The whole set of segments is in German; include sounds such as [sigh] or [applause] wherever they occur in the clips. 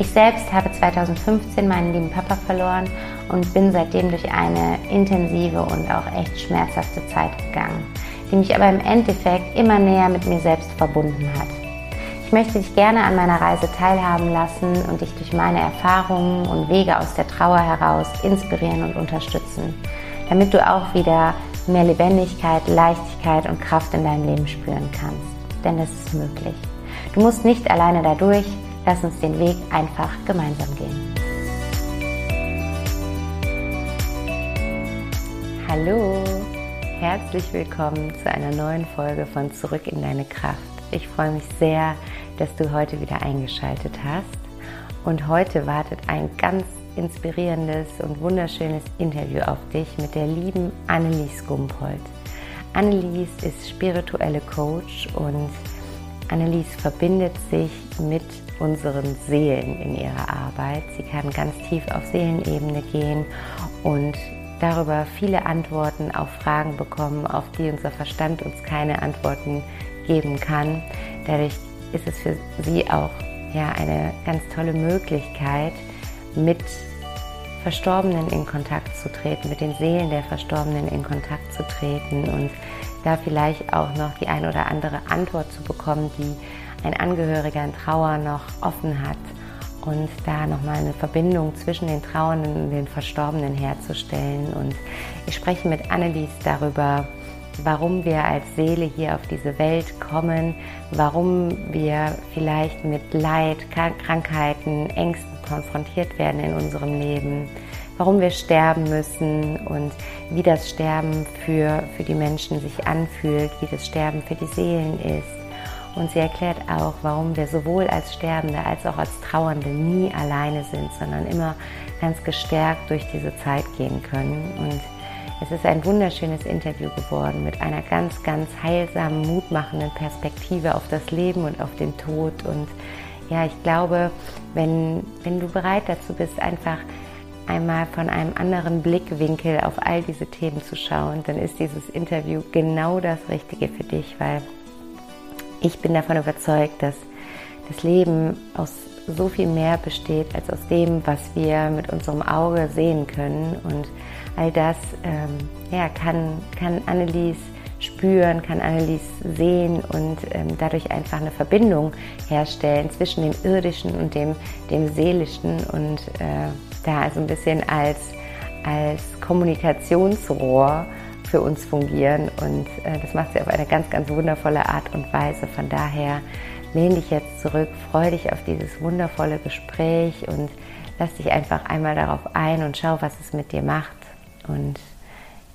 Ich selbst habe 2015 meinen lieben Papa verloren und bin seitdem durch eine intensive und auch echt schmerzhafte Zeit gegangen, die mich aber im Endeffekt immer näher mit mir selbst verbunden hat. Ich möchte dich gerne an meiner Reise teilhaben lassen und dich durch meine Erfahrungen und Wege aus der Trauer heraus inspirieren und unterstützen, damit du auch wieder mehr Lebendigkeit, Leichtigkeit und Kraft in deinem Leben spüren kannst. Denn es ist möglich. Du musst nicht alleine dadurch, lass uns den Weg einfach gemeinsam gehen. Hallo, herzlich willkommen zu einer neuen Folge von Zurück in deine Kraft. Ich freue mich sehr, dass du heute wieder eingeschaltet hast. Und heute wartet ein ganz inspirierendes und wunderschönes Interview auf dich mit der lieben Annelies Gumpold. Annelies ist spirituelle Coach und Annelies verbindet sich mit unseren Seelen in ihrer Arbeit. Sie kann ganz tief auf Seelenebene gehen und darüber viele Antworten auf Fragen bekommen, auf die unser Verstand uns keine Antworten geben kann. Dadurch ist es für sie auch ja, eine ganz tolle Möglichkeit, mit Verstorbenen in Kontakt zu treten, mit den Seelen der Verstorbenen in Kontakt zu treten und da vielleicht auch noch die ein oder andere Antwort zu bekommen, die ein Angehöriger in Trauer noch offen hat und da nochmal eine Verbindung zwischen den Trauernden und den Verstorbenen herzustellen. Und ich spreche mit Annelies darüber, warum wir als Seele hier auf diese Welt kommen, warum wir vielleicht mit Leid, Krankheiten, Ängsten konfrontiert werden in unserem Leben, warum wir sterben müssen und wie das Sterben für, für die Menschen sich anfühlt, wie das Sterben für die Seelen ist und sie erklärt auch, warum wir sowohl als Sterbende als auch als Trauernde nie alleine sind, sondern immer ganz gestärkt durch diese Zeit gehen können. Und es ist ein wunderschönes Interview geworden mit einer ganz, ganz heilsamen, mutmachenden Perspektive auf das Leben und auf den Tod. Und ja, ich glaube, wenn, wenn du bereit dazu bist, einfach einmal von einem anderen Blickwinkel auf all diese Themen zu schauen, dann ist dieses Interview genau das Richtige für dich, weil ich bin davon überzeugt, dass das Leben aus so viel mehr besteht als aus dem, was wir mit unserem Auge sehen können. Und all das ähm, ja, kann, kann Annelies spüren, kann Annelies sehen und ähm, dadurch einfach eine Verbindung herstellen zwischen dem Irdischen und dem, dem Seelischen und äh, da also ein bisschen als, als Kommunikationsrohr für uns fungieren. Und äh, das macht sie auf eine ganz, ganz wundervolle Art und Weise. Von daher lehn dich jetzt zurück, freue dich auf dieses wundervolle Gespräch und lass dich einfach einmal darauf ein und schau, was es mit dir macht. Und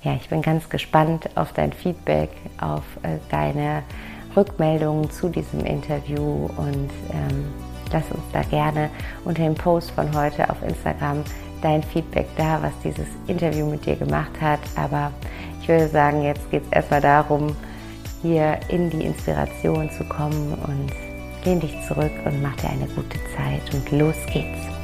ja, ich bin ganz gespannt auf dein Feedback, auf äh, deine Rückmeldungen zu diesem Interview und ähm, lass uns da gerne unter dem Post von heute auf Instagram dein Feedback da, was dieses Interview mit dir gemacht hat. Aber ich würde sagen, jetzt geht es erstmal darum, hier in die Inspiration zu kommen und lehn dich zurück und mach dir eine gute Zeit und los geht's.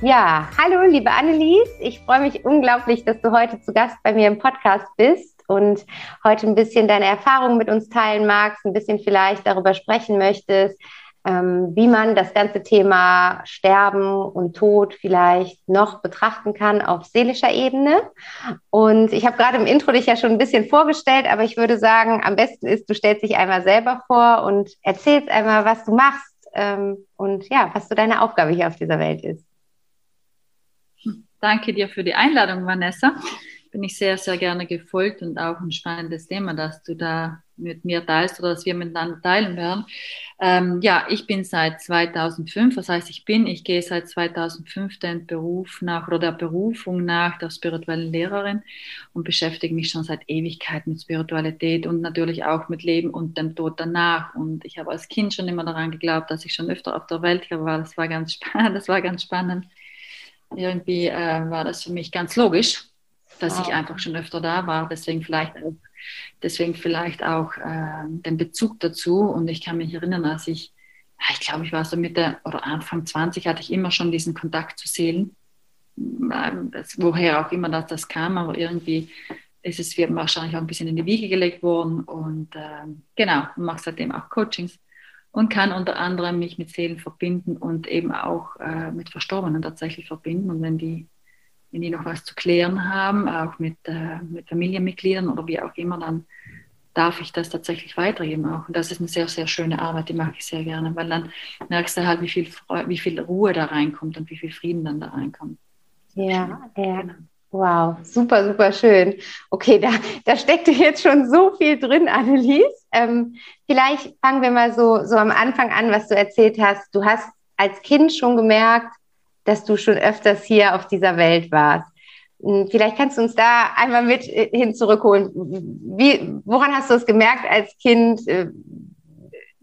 Ja, hallo liebe Annelies. Ich freue mich unglaublich, dass du heute zu Gast bei mir im Podcast bist und heute ein bisschen deine Erfahrungen mit uns teilen magst, ein bisschen vielleicht darüber sprechen möchtest, ähm, wie man das ganze Thema Sterben und Tod vielleicht noch betrachten kann auf seelischer Ebene. Und ich habe gerade im Intro dich ja schon ein bisschen vorgestellt, aber ich würde sagen, am besten ist, du stellst dich einmal selber vor und erzählst einmal, was du machst ähm, und ja, was so deine Aufgabe hier auf dieser Welt ist. Danke dir für die Einladung, Vanessa bin ich sehr, sehr gerne gefolgt und auch ein spannendes Thema, das du da mit mir teilst oder dass wir miteinander teilen werden. Ähm, ja, ich bin seit 2005, was heißt ich bin, ich gehe seit 2005 den Beruf nach oder der Berufung nach der spirituellen Lehrerin und beschäftige mich schon seit Ewigkeit mit Spiritualität und natürlich auch mit Leben und dem Tod danach. Und ich habe als Kind schon immer daran geglaubt, dass ich schon öfter auf der Welt war. Das war ganz [laughs] spannend. Das war ganz spannend. Irgendwie äh, war das für mich ganz logisch dass wow. ich einfach schon öfter da war. Deswegen vielleicht auch, deswegen vielleicht auch äh, den Bezug dazu. Und ich kann mich erinnern, als ich, ich glaube, ich war so Mitte oder Anfang 20, hatte ich immer schon diesen Kontakt zu Seelen. Das, woher auch immer das, das kam, aber irgendwie ist es mir wahrscheinlich auch ein bisschen in die Wiege gelegt worden. Und äh, genau, mache seitdem auch Coachings und kann unter anderem mich mit Seelen verbinden und eben auch äh, mit Verstorbenen tatsächlich verbinden. Und wenn die, wenn die noch was zu klären haben, auch mit, äh, mit Familienmitgliedern oder wie auch immer, dann darf ich das tatsächlich weitergeben auch. Und das ist eine sehr, sehr schöne Arbeit, die mache ich sehr gerne, weil dann merkst du halt, wie viel, Freude, wie viel Ruhe da reinkommt und wie viel Frieden dann da reinkommt. Ja, ja. Genau. Wow, super, super schön. Okay, da, da steckte jetzt schon so viel drin, Annelies. Ähm, vielleicht fangen wir mal so, so am Anfang an, was du erzählt hast. Du hast als Kind schon gemerkt, dass du schon öfters hier auf dieser Welt warst. Hm, vielleicht kannst du uns da einmal mit äh, hin zurückholen. Wie, woran hast du es gemerkt als Kind? Äh,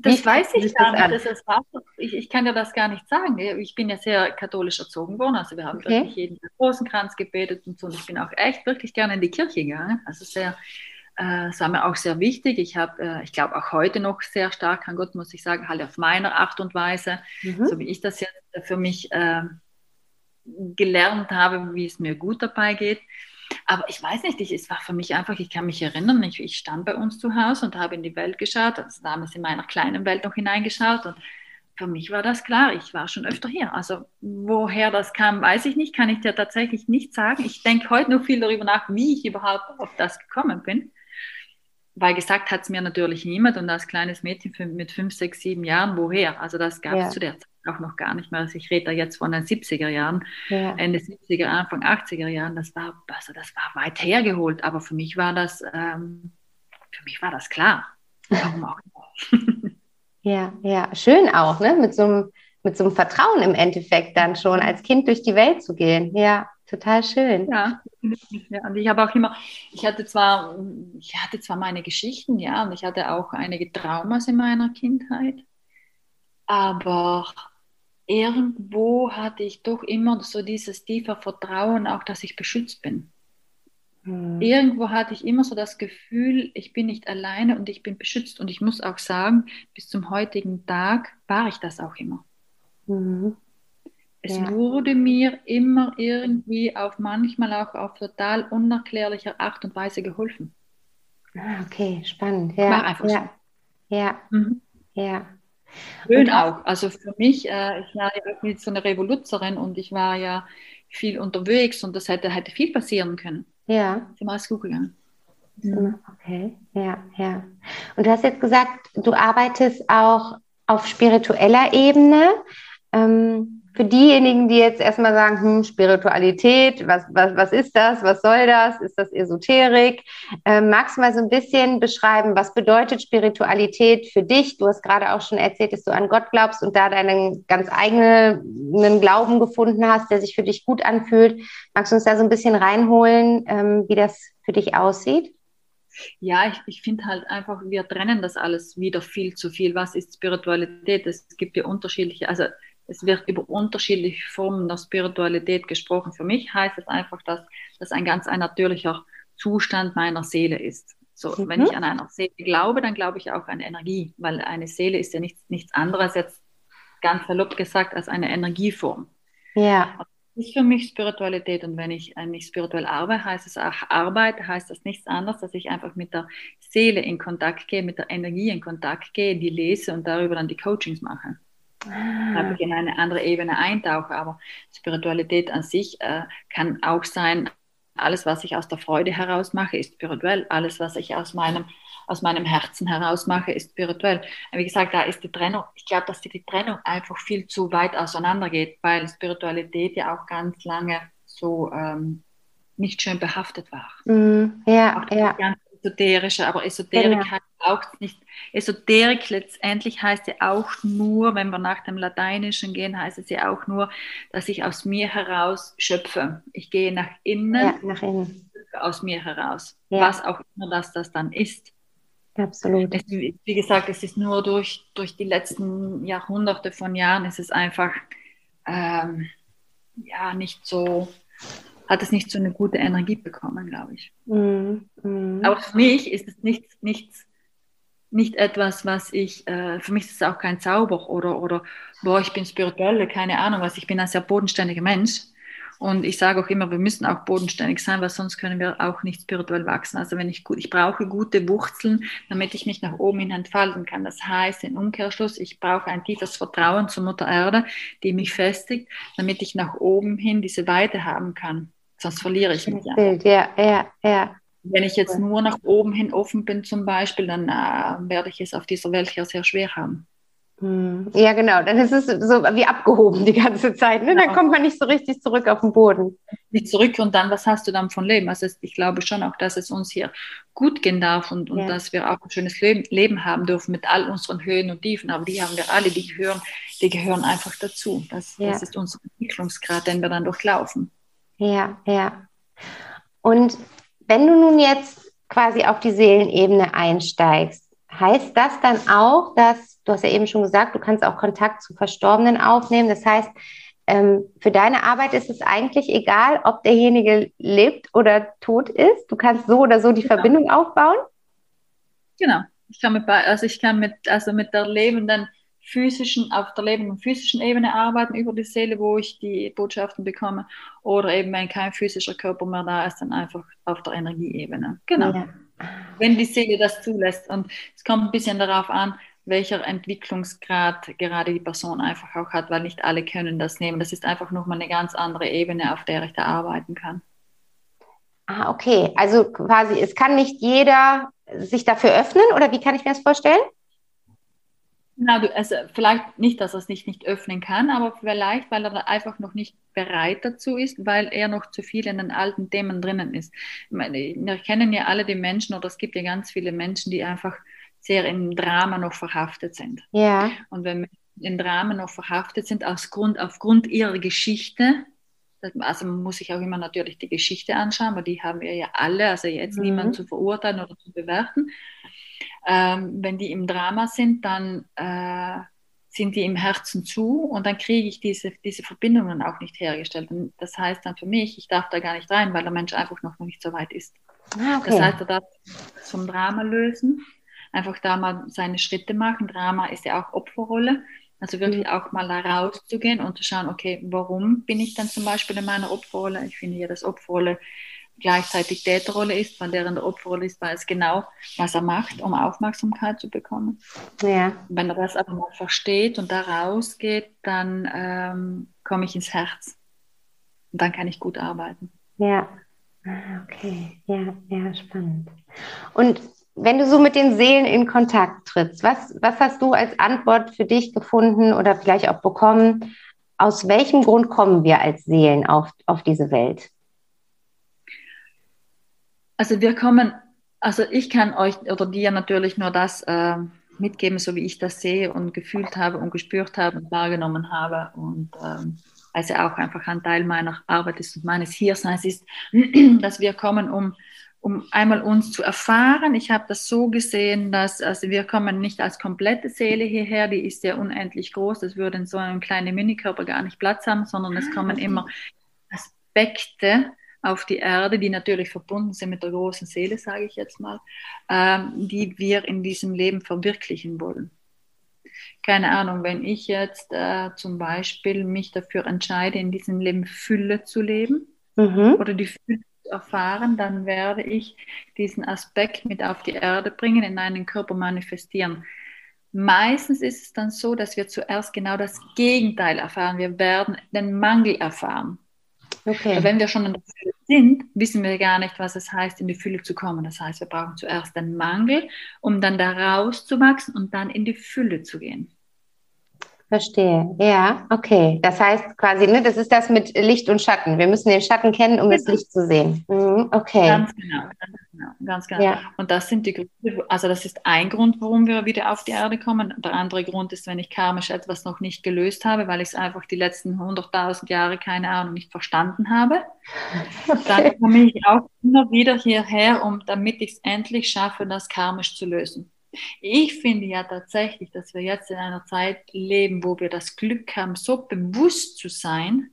das weiß ich gar nicht. Das war, ich, ich, kann dir das gar nicht sagen. Ich bin ja sehr katholisch erzogen worden. Also wir haben okay. wirklich jeden Rosenkranz gebetet und so. Und ich bin auch echt wirklich gerne in die Kirche gegangen. Also sehr, äh, das war mir auch sehr wichtig. Ich habe, äh, ich glaube auch heute noch sehr stark an Gott, muss ich sagen, halt auf meine Art und Weise, mhm. so wie ich das jetzt für mich äh, gelernt habe, wie es mir gut dabei geht. Aber ich weiß nicht, ich, es war für mich einfach, ich kann mich erinnern, ich, ich stand bei uns zu Hause und habe in die Welt geschaut, also damals in meiner kleinen Welt noch hineingeschaut und für mich war das klar, ich war schon öfter hier. Also woher das kam, weiß ich nicht, kann ich dir tatsächlich nicht sagen. Ich denke heute noch viel darüber nach, wie ich überhaupt auf das gekommen bin. Weil gesagt hat es mir natürlich niemand und als kleines Mädchen mit fünf, sechs, sieben Jahren, woher? Also das gab es ja. zu der Zeit auch noch gar nicht mehr. Also ich rede da jetzt von den 70er Jahren, ja. Ende 70er, Anfang 80er Jahren. Das war, also das war weit hergeholt, aber für mich war das, ähm, für mich war das klar. Warum auch immer. [laughs] ja, ja, schön auch, ne? Mit so einem, mit so einem Vertrauen im Endeffekt dann schon als Kind durch die Welt zu gehen. Ja, total schön. Ja, ja, und ich habe auch immer, ich hatte zwar, ich hatte zwar meine Geschichten, ja, und ich hatte auch einige Traumas in meiner Kindheit, aber irgendwo hatte ich doch immer so dieses tiefe Vertrauen, auch dass ich beschützt bin. Mhm. Irgendwo hatte ich immer so das Gefühl, ich bin nicht alleine und ich bin beschützt. Und ich muss auch sagen, bis zum heutigen Tag war ich das auch immer. Mhm. Es ja. wurde mir immer irgendwie auf manchmal auch auf total unerklärlicher Art und Weise geholfen. Ah, okay, spannend. Ja, war einfach ja. so. Ja. Mhm. ja. Schön auch. Also für mich, äh, ich war ja auch so eine Revoluzerin und ich war ja viel unterwegs und das hätte, hätte viel passieren können. Ja. Ich bin alles gut gegangen. Okay, ja, ja. Und du hast jetzt gesagt, du arbeitest auch auf spiritueller Ebene. Ähm, für diejenigen, die jetzt erstmal sagen, hm, Spiritualität, was, was, was ist das, was soll das, ist das Esoterik? Ähm, magst du mal so ein bisschen beschreiben, was bedeutet Spiritualität für dich? Du hast gerade auch schon erzählt, dass du an Gott glaubst und da deinen ganz eigenen Glauben gefunden hast, der sich für dich gut anfühlt. Magst du uns da so ein bisschen reinholen, ähm, wie das für dich aussieht? Ja, ich, ich finde halt einfach, wir trennen das alles wieder viel zu viel. Was ist Spiritualität? Es gibt ja unterschiedliche, also es wird über unterschiedliche Formen der Spiritualität gesprochen. Für mich heißt es einfach, dass das ein ganz ein natürlicher Zustand meiner Seele ist. So, mhm. wenn ich an einer Seele glaube, dann glaube ich auch an Energie, weil eine Seele ist ja nichts, nichts anderes jetzt ganz verlobt gesagt als eine Energieform. Ja. Das ist für mich Spiritualität und wenn ich mich spirituell arbeite, heißt es auch Arbeit, heißt das nichts anderes, dass ich einfach mit der Seele in Kontakt gehe, mit der Energie in Kontakt gehe, die lese und darüber dann die Coachings mache ah. ich in eine andere Ebene eintauche. Aber Spiritualität an sich äh, kann auch sein, alles, was ich aus der Freude heraus mache, ist spirituell. Alles, was ich aus meinem, aus meinem Herzen heraus mache, ist spirituell. Wie gesagt, da ist die Trennung, ich glaube, dass die, die Trennung einfach viel zu weit auseinander geht, weil Spiritualität ja auch ganz lange so ähm, nicht schön behaftet war. Mm, ja, ja. Ganz esoterische, aber Esoterik genau. heißt auch nicht, Esoterik letztendlich heißt ja auch nur, wenn wir nach dem Lateinischen gehen, heißt es ja auch nur, dass ich aus mir heraus schöpfe. Ich gehe nach innen, ja, nach innen. aus mir heraus, ja. was auch immer das, das dann ist. Absolut. Es, wie gesagt, es ist nur durch, durch die letzten Jahrhunderte von Jahren, ist es einfach ähm, ja nicht so hat es nicht so eine gute Energie bekommen, glaube ich. Mhm. Mhm. Aber für mich ist es nichts, nichts, nicht etwas, was ich, äh, für mich ist es auch kein Zauber oder, oder, boah, ich bin spirituell, keine Ahnung was, ich bin ein sehr bodenständiger Mensch. Und ich sage auch immer, wir müssen auch bodenständig sein, weil sonst können wir auch nicht spirituell wachsen. Also wenn ich gut, ich brauche gute Wurzeln, damit ich mich nach oben hin entfalten kann. Das heißt, im Umkehrschluss, ich brauche ein tiefes Vertrauen zur Mutter Erde, die mich festigt, damit ich nach oben hin diese Weite haben kann. Sonst verliere ich mich. Ja, ja, ja. ja. Wenn ich jetzt nur nach oben hin offen bin zum Beispiel, dann äh, werde ich es auf dieser Welt ja sehr schwer haben. Hm. Ja, genau. Dann ist es so wie abgehoben die ganze Zeit. Ne? Dann genau. kommt man nicht so richtig zurück auf den Boden. Nicht zurück und dann, was hast du dann von Leben? Also ich glaube schon auch, dass es uns hier gut gehen darf und, und ja. dass wir auch ein schönes Leben, Leben haben dürfen mit all unseren Höhen und Tiefen. Aber die haben wir alle, die gehören, die gehören einfach dazu. Das, ja. das ist unser Entwicklungsgrad, den wir dann durchlaufen. Ja, ja. Und wenn du nun jetzt quasi auf die Seelenebene einsteigst, heißt das dann auch, dass, du hast ja eben schon gesagt, du kannst auch Kontakt zu Verstorbenen aufnehmen. Das heißt, ähm, für deine Arbeit ist es eigentlich egal, ob derjenige lebt oder tot ist. Du kannst so oder so die genau. Verbindung aufbauen. Genau. Ich kann mit, also ich kann mit, also mit der lebenden physischen, auf der lebenden physischen Ebene arbeiten über die Seele, wo ich die Botschaften bekomme. Oder eben, wenn kein physischer Körper mehr da ist, dann einfach auf der Energieebene. Genau. Ja. Wenn die Seele das zulässt. Und es kommt ein bisschen darauf an, welcher Entwicklungsgrad gerade die Person einfach auch hat, weil nicht alle können das nehmen. Das ist einfach nochmal eine ganz andere Ebene, auf der ich da arbeiten kann. Ah, okay. Also quasi, es kann nicht jeder sich dafür öffnen oder wie kann ich mir das vorstellen? Na, du, also vielleicht nicht, dass er es nicht, nicht öffnen kann, aber vielleicht, weil er da einfach noch nicht bereit dazu ist, weil er noch zu viel in den alten Themen drinnen ist. Meine, wir kennen ja alle die Menschen oder es gibt ja ganz viele Menschen, die einfach sehr im Drama noch verhaftet sind. Ja. Und wenn Menschen in Drama noch verhaftet sind, aus Grund, aufgrund ihrer Geschichte, also man muss sich auch immer natürlich die Geschichte anschauen, aber die haben wir ja alle, also jetzt mhm. niemand zu verurteilen oder zu bewerten ähm, wenn die im Drama sind, dann äh, sind die im Herzen zu und dann kriege ich diese, diese Verbindungen auch nicht hergestellt. Und das heißt dann für mich, ich darf da gar nicht rein, weil der Mensch einfach noch nicht so weit ist. Ah, okay. Das heißt, er darf vom Drama lösen, einfach da mal seine Schritte machen. Drama ist ja auch Opferrolle. Also wirklich mhm. auch mal da rauszugehen und zu schauen, okay, warum bin ich dann zum Beispiel in meiner Opferrolle? Ich finde ja, dass Opferrolle gleichzeitig Täterrolle ist, weil der in der Opferrolle ist, weiß genau, was er macht, um Aufmerksamkeit zu bekommen. Ja. Wenn er das aber mal versteht und da rausgeht, dann ähm, komme ich ins Herz. Und dann kann ich gut arbeiten. Ja. Ah, okay. Ja, ja, spannend. Und wenn du so mit den Seelen in Kontakt trittst, was, was hast du als Antwort für dich gefunden oder vielleicht auch bekommen? Aus welchem Grund kommen wir als Seelen auf, auf diese Welt? Also wir kommen, also ich kann euch oder dir natürlich nur das äh, mitgeben, so wie ich das sehe und gefühlt habe und gespürt habe und wahrgenommen habe. Und ähm, also auch einfach ein Teil meiner Arbeit ist und meines Hierseins ist, [clears throat] dass wir kommen, um, um einmal uns zu erfahren. Ich habe das so gesehen, dass also wir kommen nicht als komplette Seele hierher, die ist ja unendlich groß, das würde in so einem kleinen Minikörper gar nicht Platz haben, sondern es kommen ah, immer Aspekte auf die Erde, die natürlich verbunden sind mit der großen Seele, sage ich jetzt mal, ähm, die wir in diesem Leben verwirklichen wollen. Keine Ahnung, wenn ich jetzt äh, zum Beispiel mich dafür entscheide, in diesem Leben Fülle zu leben mhm. oder die Fülle zu erfahren, dann werde ich diesen Aspekt mit auf die Erde bringen, in einen Körper manifestieren. Meistens ist es dann so, dass wir zuerst genau das Gegenteil erfahren. Wir werden den Mangel erfahren. Okay. Wenn wir schon in der Fülle sind, wissen wir gar nicht, was es heißt, in die Fülle zu kommen. Das heißt, wir brauchen zuerst den Mangel, um dann da rauszuwachsen und dann in die Fülle zu gehen. Verstehe. Ja, okay. Das heißt quasi, ne, das ist das mit Licht und Schatten. Wir müssen den Schatten kennen, um genau. das Licht zu sehen. Mhm, okay. Ganz genau, ganz genau, ganz genau. Ja. Und das sind die Gründe, also das ist ein Grund, warum wir wieder auf die Erde kommen. Der andere Grund ist, wenn ich karmisch etwas noch nicht gelöst habe, weil ich es einfach die letzten 100.000 Jahre, keine Ahnung, nicht verstanden habe. Okay. Dann komme ich auch immer wieder hierher, um, damit ich es endlich schaffe, das karmisch zu lösen. Ich finde ja tatsächlich, dass wir jetzt in einer Zeit leben, wo wir das Glück haben, so bewusst zu sein,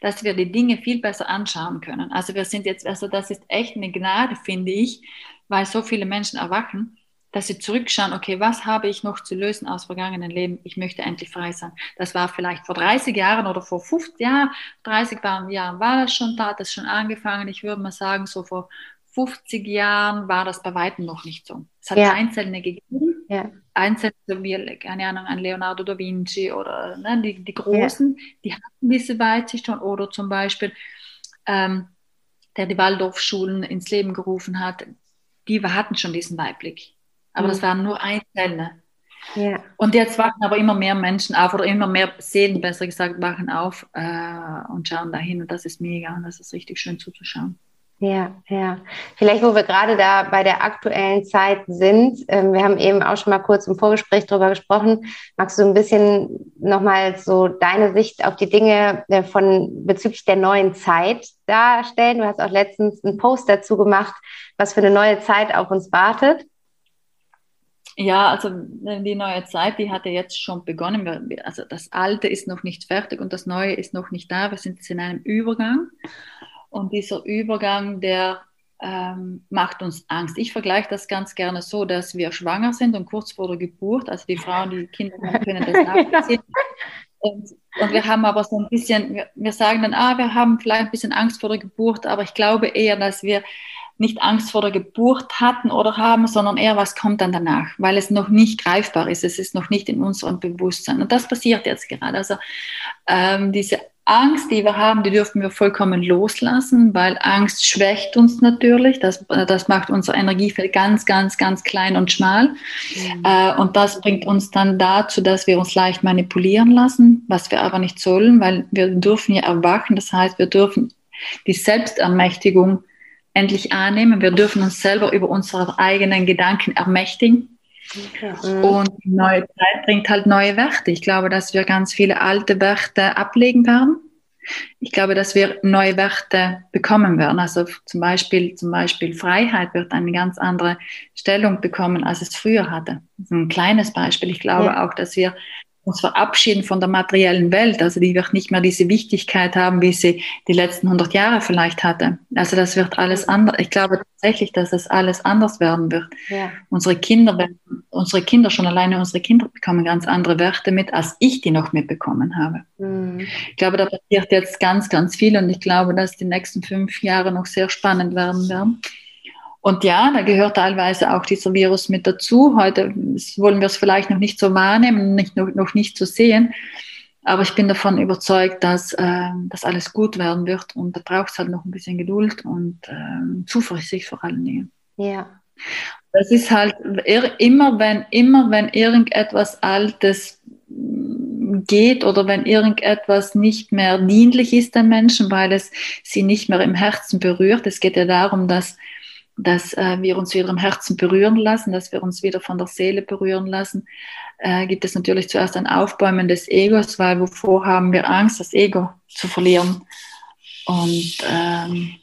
dass wir die Dinge viel besser anschauen können. Also wir sind jetzt, also das ist echt eine Gnade, finde ich, weil so viele Menschen erwachen, dass sie zurückschauen, okay, was habe ich noch zu lösen aus vergangenen Leben? Ich möchte endlich frei sein. Das war vielleicht vor 30 Jahren oder vor 50 Jahren, 30 Jahren war das schon da, hat das schon angefangen. Ich würde mal sagen, so vor 50 Jahren war das bei weitem noch nicht so. Es hat ja. Einzelne gegeben, ja. Einzelne, wie, keine Ahnung, an Leonardo da Vinci oder ne, die, die Großen, ja. die hatten diese Weitsicht schon. Oder zum Beispiel, ähm, der die Waldorfschulen ins Leben gerufen hat, die hatten schon diesen Weitblick. Aber mhm. das waren nur Einzelne. Ja. Und jetzt wachen aber immer mehr Menschen auf oder immer mehr Seelen, besser gesagt, wachen auf äh, und schauen dahin. Und das ist mega und das ist richtig schön zuzuschauen. Ja, ja. Vielleicht, wo wir gerade da bei der aktuellen Zeit sind, ähm, wir haben eben auch schon mal kurz im Vorgespräch darüber gesprochen. Magst du ein bisschen nochmal so deine Sicht auf die Dinge äh, von bezüglich der neuen Zeit darstellen? Du hast auch letztens einen Post dazu gemacht, was für eine neue Zeit auf uns wartet. Ja, also die neue Zeit, die hat ja jetzt schon begonnen. Also das Alte ist noch nicht fertig und das Neue ist noch nicht da. Wir sind jetzt in einem Übergang. Und dieser Übergang, der ähm, macht uns Angst. Ich vergleiche das ganz gerne so, dass wir schwanger sind und kurz vor der Geburt, also die Frauen, die Kinder haben, können das [laughs] nachvollziehen. Und, und, wir haben aber so ein bisschen, wir, wir sagen dann, ah, wir haben vielleicht ein bisschen Angst vor der Geburt, aber ich glaube eher, dass wir nicht Angst vor der Geburt hatten oder haben, sondern eher, was kommt dann danach, weil es noch nicht greifbar ist, es ist noch nicht in unserem Bewusstsein. Und das passiert jetzt gerade. Also ähm, diese Angst, die wir haben, die dürfen wir vollkommen loslassen, weil Angst schwächt uns natürlich. Das, das macht unser Energiefeld ganz, ganz, ganz klein und schmal. Mhm. Äh, und das bringt uns dann dazu, dass wir uns leicht manipulieren lassen, was wir aber nicht sollen, weil wir dürfen ja erwachen. Das heißt, wir dürfen die Selbstermächtigung endlich annehmen. Wir dürfen uns selber über unsere eigenen Gedanken ermächtigen. Und die neue Zeit bringt halt neue Werte. Ich glaube, dass wir ganz viele alte Werte ablegen werden. Ich glaube, dass wir neue Werte bekommen werden. Also zum Beispiel, zum Beispiel Freiheit wird eine ganz andere Stellung bekommen, als es früher hatte. ein kleines Beispiel. Ich glaube ja. auch, dass wir uns verabschieden von der materiellen Welt. Also die wird nicht mehr diese Wichtigkeit haben, wie sie die letzten 100 Jahre vielleicht hatte. Also das wird alles anders. Ich glaube tatsächlich, dass das alles anders werden wird. Ja. Unsere Kinder werden, unsere Kinder, schon alleine unsere Kinder bekommen ganz andere Werte mit, als ich die noch mitbekommen habe. Mhm. Ich glaube, da passiert jetzt ganz, ganz viel und ich glaube, dass die nächsten fünf Jahre noch sehr spannend werden werden. Und ja, da gehört teilweise auch dieser Virus mit dazu. Heute wollen wir es vielleicht noch nicht so wahrnehmen, nicht, noch, noch nicht so sehen. Aber ich bin davon überzeugt, dass äh, das alles gut werden wird. Und da braucht es halt noch ein bisschen Geduld und äh, Zuversicht vor allen Dingen. Ja. Das ist halt immer, wenn, immer, wenn irgendetwas Altes geht oder wenn irgendetwas nicht mehr dienlich ist den Menschen, weil es sie nicht mehr im Herzen berührt. Es geht ja darum, dass dass äh, wir uns wieder im Herzen berühren lassen, dass wir uns wieder von der Seele berühren lassen, äh, gibt es natürlich zuerst ein Aufbäumen des Egos, weil wovor haben wir Angst, das Ego zu verlieren. Und ähm,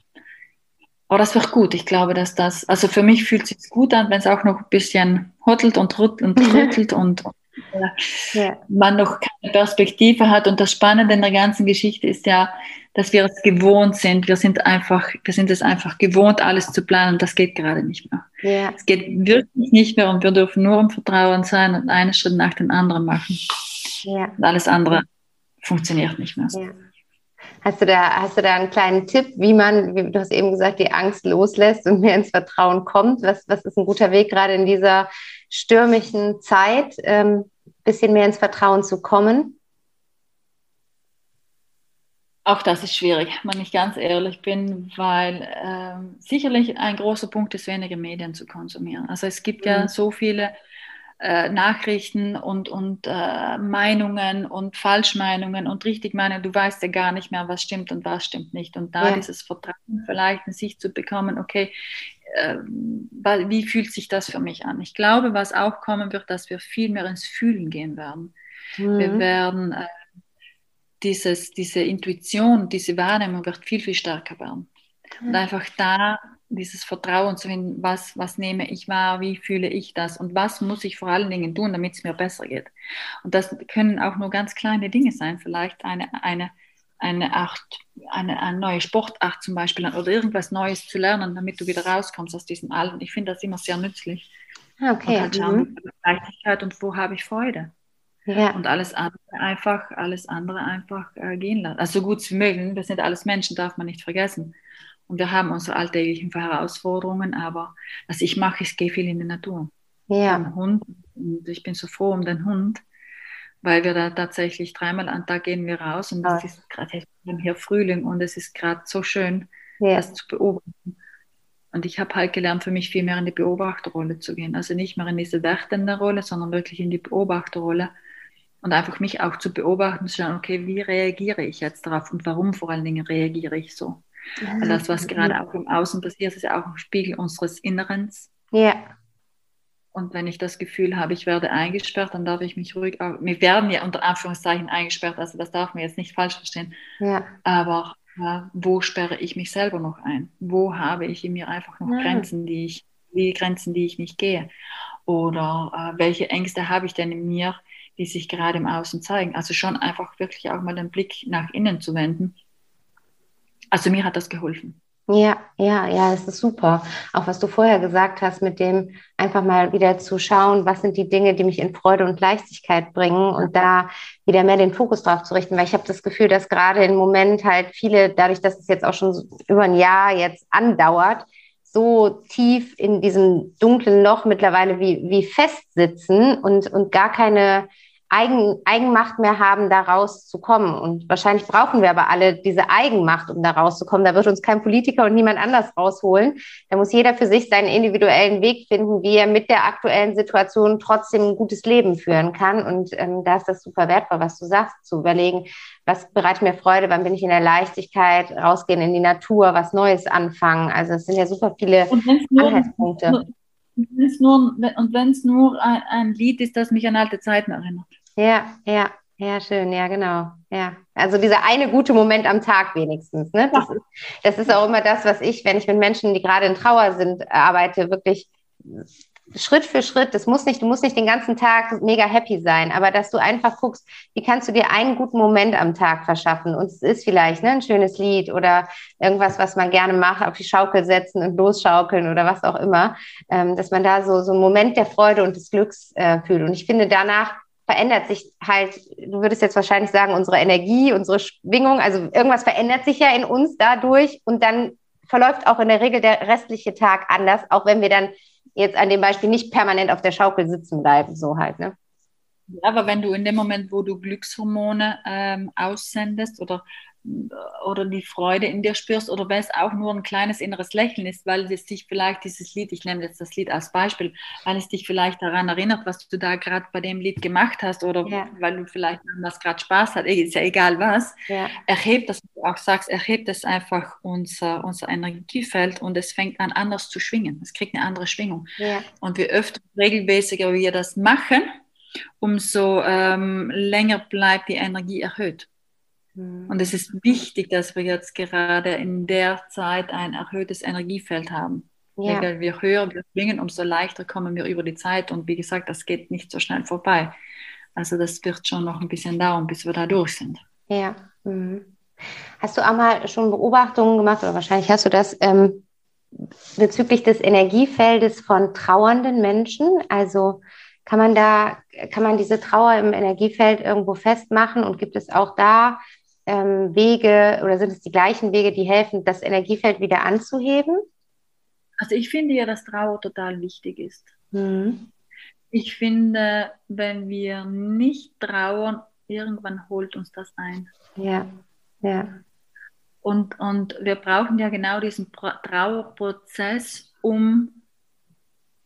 aber das wird gut. Ich glaube, dass das, also für mich fühlt es sich gut an, wenn es auch noch ein bisschen hottelt und rüttelt und, rüttelt und, und ja. man noch keine Perspektive hat. Und das Spannende in der ganzen Geschichte ist ja, dass wir es gewohnt sind. Wir sind einfach, wir sind es einfach gewohnt, alles zu planen. Das geht gerade nicht mehr. Ja. Es geht wirklich nicht mehr und wir dürfen nur im Vertrauen sein und einen Schritt nach dem anderen machen. Ja. Und alles andere funktioniert nicht mehr. Ja. Hast du, da, hast du da einen kleinen Tipp, wie man, wie du hast eben gesagt, die Angst loslässt und mehr ins Vertrauen kommt? Was, was ist ein guter Weg, gerade in dieser stürmischen Zeit, ein ähm, bisschen mehr ins Vertrauen zu kommen? Auch das ist schwierig, wenn ich ganz ehrlich bin, weil ähm, sicherlich ein großer Punkt ist, weniger Medien zu konsumieren. Also es gibt mhm. ja so viele äh, Nachrichten und, und äh, Meinungen und Falschmeinungen und Richtigmeinungen. Du weißt ja gar nicht mehr, was stimmt und was stimmt nicht. Und da ja. dieses Vertrauen vielleicht in sich zu bekommen, okay, äh, wie fühlt sich das für mich an? Ich glaube, was auch kommen wird, dass wir viel mehr ins Fühlen gehen werden. Mhm. Wir werden äh, dieses, diese Intuition, diese Wahrnehmung wird viel, viel stärker werden. Mhm. Und einfach da dieses Vertrauen zu finden, was, was nehme ich wahr, wie fühle ich das und was muss ich vor allen Dingen tun, damit es mir besser geht. Und das können auch nur ganz kleine Dinge sein, vielleicht eine, eine, eine Art, eine, eine neue Sportart zum Beispiel oder irgendwas Neues zu lernen, damit du wieder rauskommst aus diesem Alten. Ich finde das immer sehr nützlich. Ah, okay. Und halt schauen, mhm. Leichtigkeit und wo habe ich Freude. Ja. Und alles andere einfach, alles andere einfach äh, gehen lassen. Also so gut wie möglich. Wir sind alles Menschen, darf man nicht vergessen. Und wir haben unsere alltäglichen Herausforderungen, aber was ich mache, ich gehe viel in die Natur. Ja. Hund. Und ich bin so froh um den Hund, weil wir da tatsächlich dreimal am Tag gehen wir raus und es ist gerade hier Frühling und es ist gerade so schön, ja. das zu beobachten. Und ich habe halt gelernt, für mich viel mehr in die Beobachterrolle zu gehen. Also nicht mehr in diese wertende Rolle, sondern wirklich in die Beobachterrolle. Und einfach mich auch zu beobachten, zu schauen, okay, wie reagiere ich jetzt darauf und warum vor allen Dingen reagiere ich so? Weil das, was gerade auch im Außen passiert, ist ja auch ein Spiegel unseres Innerens. Ja. Und wenn ich das Gefühl habe, ich werde eingesperrt, dann darf ich mich ruhig, wir werden ja unter Anführungszeichen eingesperrt, also das darf man jetzt nicht falsch verstehen. Ja. Aber äh, wo sperre ich mich selber noch ein? Wo habe ich in mir einfach noch ja. Grenzen, die ich, die Grenzen, die ich nicht gehe? Oder äh, welche Ängste habe ich denn in mir, die sich gerade im Außen zeigen? Also schon einfach wirklich auch mal den Blick nach innen zu wenden. Also mir hat das geholfen. Ja, ja, ja, das ist super. Auch was du vorher gesagt hast, mit dem einfach mal wieder zu schauen, was sind die Dinge, die mich in Freude und Leichtigkeit bringen und da wieder mehr den Fokus drauf zu richten, weil ich habe das Gefühl, dass gerade im Moment halt viele, dadurch, dass es jetzt auch schon über ein Jahr jetzt andauert, so tief in diesem dunklen Loch mittlerweile wie, wie festsitzen und, und gar keine Eigen, Eigenmacht mehr haben, da rauszukommen. Und wahrscheinlich brauchen wir aber alle diese Eigenmacht, um da rauszukommen. Da wird uns kein Politiker und niemand anders rausholen. Da muss jeder für sich seinen individuellen Weg finden, wie er mit der aktuellen Situation trotzdem ein gutes Leben führen kann. Und ähm, da ist das super wertvoll, was du sagst, zu überlegen, was bereitet mir Freude, wann bin ich in der Leichtigkeit, rausgehen in die Natur, was Neues anfangen. Also es sind ja super viele Anhaltspunkte. Und wenn es nur, und wenn's nur ein, ein, Lied ist, das mich an alte Zeiten erinnert. Ja, ja, ja, schön, ja, genau. Ja. Also dieser eine gute Moment am Tag wenigstens. Ne? Das, ja. ist, das ist auch immer das, was ich, wenn ich mit Menschen, die gerade in Trauer sind, arbeite, wirklich Schritt für Schritt, das muss nicht, du musst nicht den ganzen Tag mega happy sein, aber dass du einfach guckst, wie kannst du dir einen guten Moment am Tag verschaffen? Und es ist vielleicht ne, ein schönes Lied oder irgendwas, was man gerne macht, auf die Schaukel setzen und losschaukeln oder was auch immer, ähm, dass man da so, so einen Moment der Freude und des Glücks äh, fühlt. Und ich finde, danach verändert sich halt, du würdest jetzt wahrscheinlich sagen, unsere Energie, unsere Schwingung, also irgendwas verändert sich ja in uns dadurch und dann verläuft auch in der Regel der restliche Tag anders, auch wenn wir dann jetzt an dem Beispiel nicht permanent auf der Schaukel sitzen bleiben, so halt, ne? Ja, aber wenn du in dem Moment, wo du Glückshormone ähm, aussendest oder oder die Freude in dir spürst oder wenn es auch nur ein kleines inneres Lächeln ist, weil es dich vielleicht dieses Lied, ich nehme jetzt das Lied als Beispiel, weil es dich vielleicht daran erinnert, was du da gerade bei dem Lied gemacht hast oder ja. weil du vielleicht was gerade Spaß hast, ist ja egal was, ja. erhebt, dass du auch sagst, erhebt es einfach unser, unser Energiefeld und es fängt an anders zu schwingen. Es kriegt eine andere Schwingung. Ja. Und je öfter, regelmäßiger wir das machen, umso ähm, länger bleibt die Energie erhöht. Mhm. Und es ist wichtig, dass wir jetzt gerade in der Zeit ein erhöhtes Energiefeld haben. Ja. Weil wir höher wir schwingen, umso leichter kommen wir über die Zeit. Und wie gesagt, das geht nicht so schnell vorbei. Also das wird schon noch ein bisschen dauern, bis wir da durch sind. Ja. Mhm. Hast du auch mal schon Beobachtungen gemacht, oder wahrscheinlich hast du das, ähm, bezüglich des Energiefeldes von trauernden Menschen? Also kann man da, kann man diese Trauer im Energiefeld irgendwo festmachen und gibt es auch da ähm, Wege oder sind es die gleichen Wege, die helfen, das Energiefeld wieder anzuheben? Also ich finde ja, dass Trauer total wichtig ist. Mhm. Ich finde, wenn wir nicht trauern, irgendwann holt uns das ein. Ja, ja. Und, und wir brauchen ja genau diesen Trauerprozess, um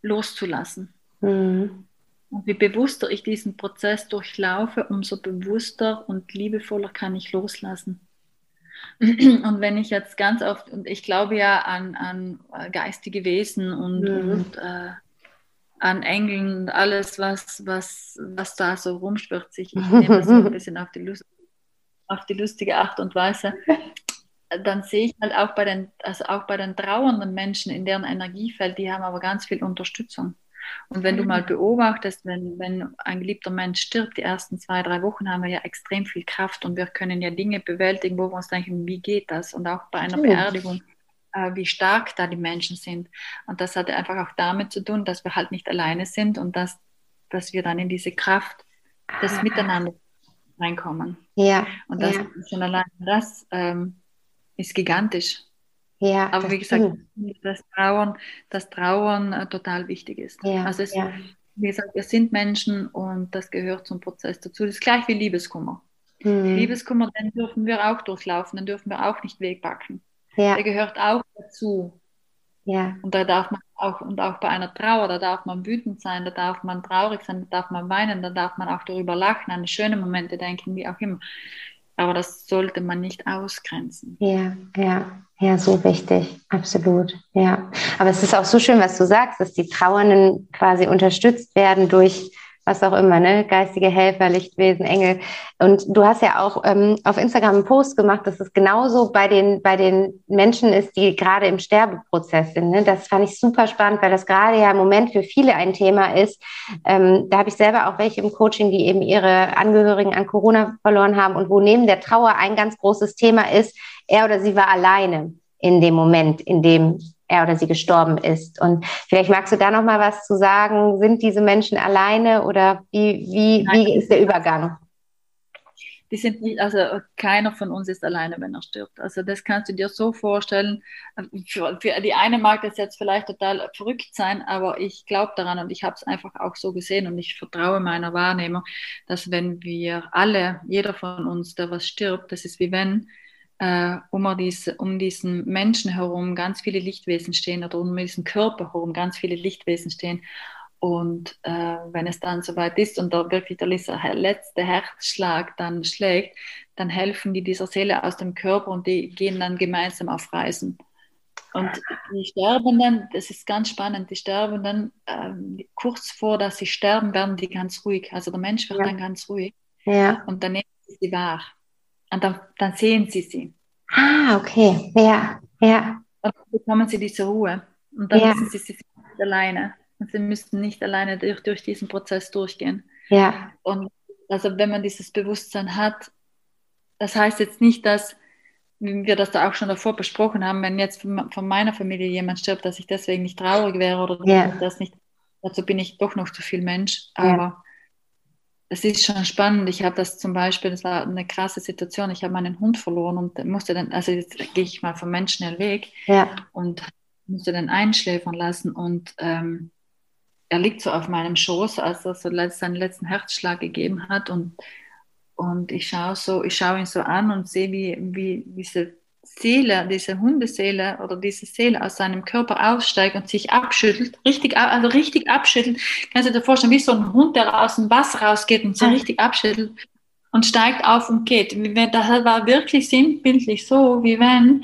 loszulassen. Mhm. Und je bewusster ich diesen Prozess durchlaufe, umso bewusster und liebevoller kann ich loslassen. [clears throat] Und wenn ich jetzt ganz oft, und ich glaube ja an, an geistige Wesen und, mhm. und äh, an Engeln und alles, was, was, was da so rumschwirrt sich, ich nehme das so ein [laughs] bisschen auf die, Lust, auf die lustige Art und Weise, dann sehe ich halt auch bei den, also auch bei den trauernden Menschen in deren Energiefeld, die haben aber ganz viel Unterstützung. Und wenn du mal beobachtest, wenn, wenn ein geliebter Mensch stirbt, die ersten zwei, drei Wochen haben wir ja extrem viel Kraft und wir können ja Dinge bewältigen, wo wir uns denken, wie geht das? Und auch bei einer Beerdigung, äh, wie stark da die Menschen sind. Und das hat einfach auch damit zu tun, dass wir halt nicht alleine sind und dass, dass wir dann in diese Kraft des ah. Miteinander reinkommen. Ja. Und das ja. schon allein das ähm, ist gigantisch. Ja, aber wie gesagt, dass Trauern, dass Trauern äh, total wichtig ist. Ja, also es, ja. wie gesagt, wir sind Menschen und das gehört zum Prozess dazu. Das ist gleich wie Liebeskummer. Mhm. Liebeskummer, den dürfen wir auch durchlaufen, den dürfen wir auch nicht wegbacken. Ja. Der gehört auch dazu. Ja. Und da darf man auch, und auch bei einer Trauer, da darf man wütend sein, da darf man traurig sein, da darf man weinen, da darf man auch darüber lachen, an schöne Momente denken, wie auch immer. Aber das sollte man nicht ausgrenzen. Ja, ja, ja, so wichtig, absolut. Ja. Aber es ist auch so schön, was du sagst, dass die Trauernden quasi unterstützt werden durch was auch immer, ne? Geistige Helfer, Lichtwesen, Engel. Und du hast ja auch ähm, auf Instagram einen Post gemacht, dass es genauso bei den, bei den Menschen ist, die gerade im Sterbeprozess sind. Ne? Das fand ich super spannend, weil das gerade ja im Moment für viele ein Thema ist. Ähm, da habe ich selber auch welche im Coaching, die eben ihre Angehörigen an Corona verloren haben und wo neben der Trauer ein ganz großes Thema ist, er oder sie war alleine in dem Moment, in dem er oder sie gestorben ist. Und vielleicht magst du da noch mal was zu sagen. Sind diese Menschen alleine oder wie, wie, Nein, wie ist der Übergang? Die sind nicht, also keiner von uns ist alleine, wenn er stirbt. Also das kannst du dir so vorstellen. Für, für die eine mag das jetzt vielleicht total verrückt sein, aber ich glaube daran und ich habe es einfach auch so gesehen und ich vertraue meiner Wahrnehmung, dass wenn wir alle, jeder von uns, der was stirbt, das ist wie wenn äh, um, diese, um diesen Menschen herum ganz viele Lichtwesen stehen oder um diesen Körper herum ganz viele Lichtwesen stehen. Und äh, wenn es dann soweit ist und da wirklich der letzte Herzschlag dann schlägt, dann helfen die dieser Seele aus dem Körper und die gehen dann gemeinsam auf Reisen. Und die Sterbenden, das ist ganz spannend, die Sterbenden, äh, kurz vor, dass sie sterben, werden die ganz ruhig. Also der Mensch wird ja. dann ganz ruhig. Ja. Und dann nehmen sie sie wahr. Und dann, dann sehen sie sie. Ah, okay. Ja, ja. Dann bekommen sie diese Ruhe. Und dann ja. wissen sie, sie sind nicht alleine. Und sie müssten nicht alleine durch, durch diesen Prozess durchgehen. Ja. Und also wenn man dieses Bewusstsein hat, das heißt jetzt nicht, dass wie wir das da auch schon davor besprochen haben, wenn jetzt von, meiner Familie jemand stirbt, dass ich deswegen nicht traurig wäre oder ja. das nicht, dazu bin ich doch noch zu viel Mensch. Aber es ist schon spannend. Ich habe das zum Beispiel, das war eine krasse Situation. Ich habe meinen Hund verloren und musste dann, also jetzt gehe ich mal vom Menschen schnell weg ja. und musste dann einschläfern lassen und ähm, er liegt so auf meinem Schoß, als er so seinen letzten Herzschlag gegeben hat und, und ich schaue so, ich schaue ihn so an und sehe, wie, wie diese Seele, diese Hundeseele oder diese Seele aus seinem Körper aussteigt und sich abschüttelt, richtig, also richtig abschüttelt. Kannst du dir vorstellen, wie so ein Hund, der aus dem Wasser rausgeht und sich ja. richtig abschüttelt und steigt auf und geht. Das war wirklich sinnbildlich so, wie wenn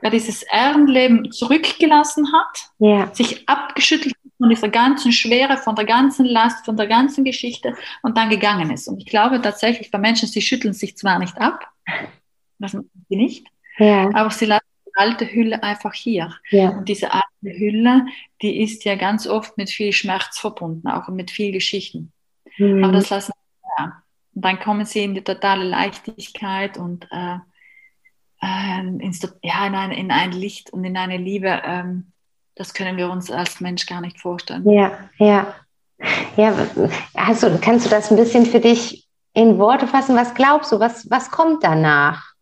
er dieses Erdenleben zurückgelassen hat, ja. sich abgeschüttelt von dieser ganzen Schwere, von der ganzen Last, von der ganzen Geschichte und dann gegangen ist. Und ich glaube tatsächlich, bei Menschen, sie schütteln sich zwar nicht ab, das machen sie nicht, ja. Aber sie lassen die alte Hülle einfach hier. Ja. Und diese alte Hülle, die ist ja ganz oft mit viel Schmerz verbunden, auch mit viel Geschichten. Mhm. Aber das lassen sie ja. Und dann kommen sie in die totale Leichtigkeit und äh, äh, ins, ja, in, ein, in ein Licht und in eine Liebe. Ähm, das können wir uns als Mensch gar nicht vorstellen. Ja, ja. Ja, du, kannst du das ein bisschen für dich in Worte fassen? Was glaubst du? Was, was kommt danach?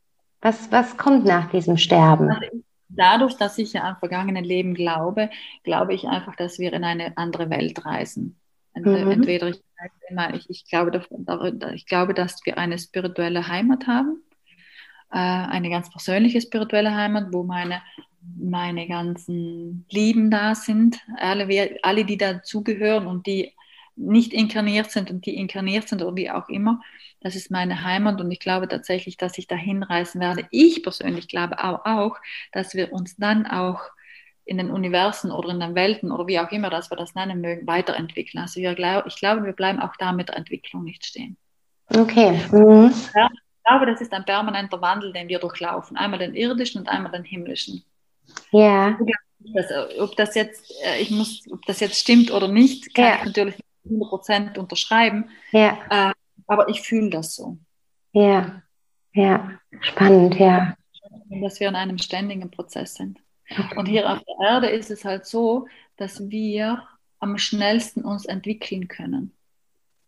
Was, was kommt nach diesem Sterben? Also dadurch, dass ich ja an vergangene Leben glaube, glaube ich einfach, dass wir in eine andere Welt reisen. Mhm. Entweder ich, ich, ich, glaube, ich glaube, dass wir eine spirituelle Heimat haben, äh, eine ganz persönliche spirituelle Heimat, wo meine, meine ganzen Lieben da sind, alle, alle die dazugehören und die nicht inkarniert sind und die inkarniert sind oder wie auch immer. Das ist meine Heimat und ich glaube tatsächlich, dass ich dahin reisen werde. Ich persönlich glaube aber auch, dass wir uns dann auch in den Universen oder in den Welten oder wie auch immer, dass wir das nennen mögen, weiterentwickeln. Also wir glaub, ich glaube, wir bleiben auch da mit der Entwicklung nicht stehen. Okay. Mhm. Ich glaube, das ist ein permanenter Wandel, den wir durchlaufen. Einmal den irdischen und einmal den himmlischen. Ja. das, ob das jetzt, äh, ich muss, ob das jetzt stimmt oder nicht, kann ja. ich natürlich 100% unterschreiben. Ja. Äh, aber ich fühle das so. Ja, ja, spannend, ja. Dass wir in einem ständigen Prozess sind. Okay. Und hier auf der Erde ist es halt so, dass wir am schnellsten uns entwickeln können.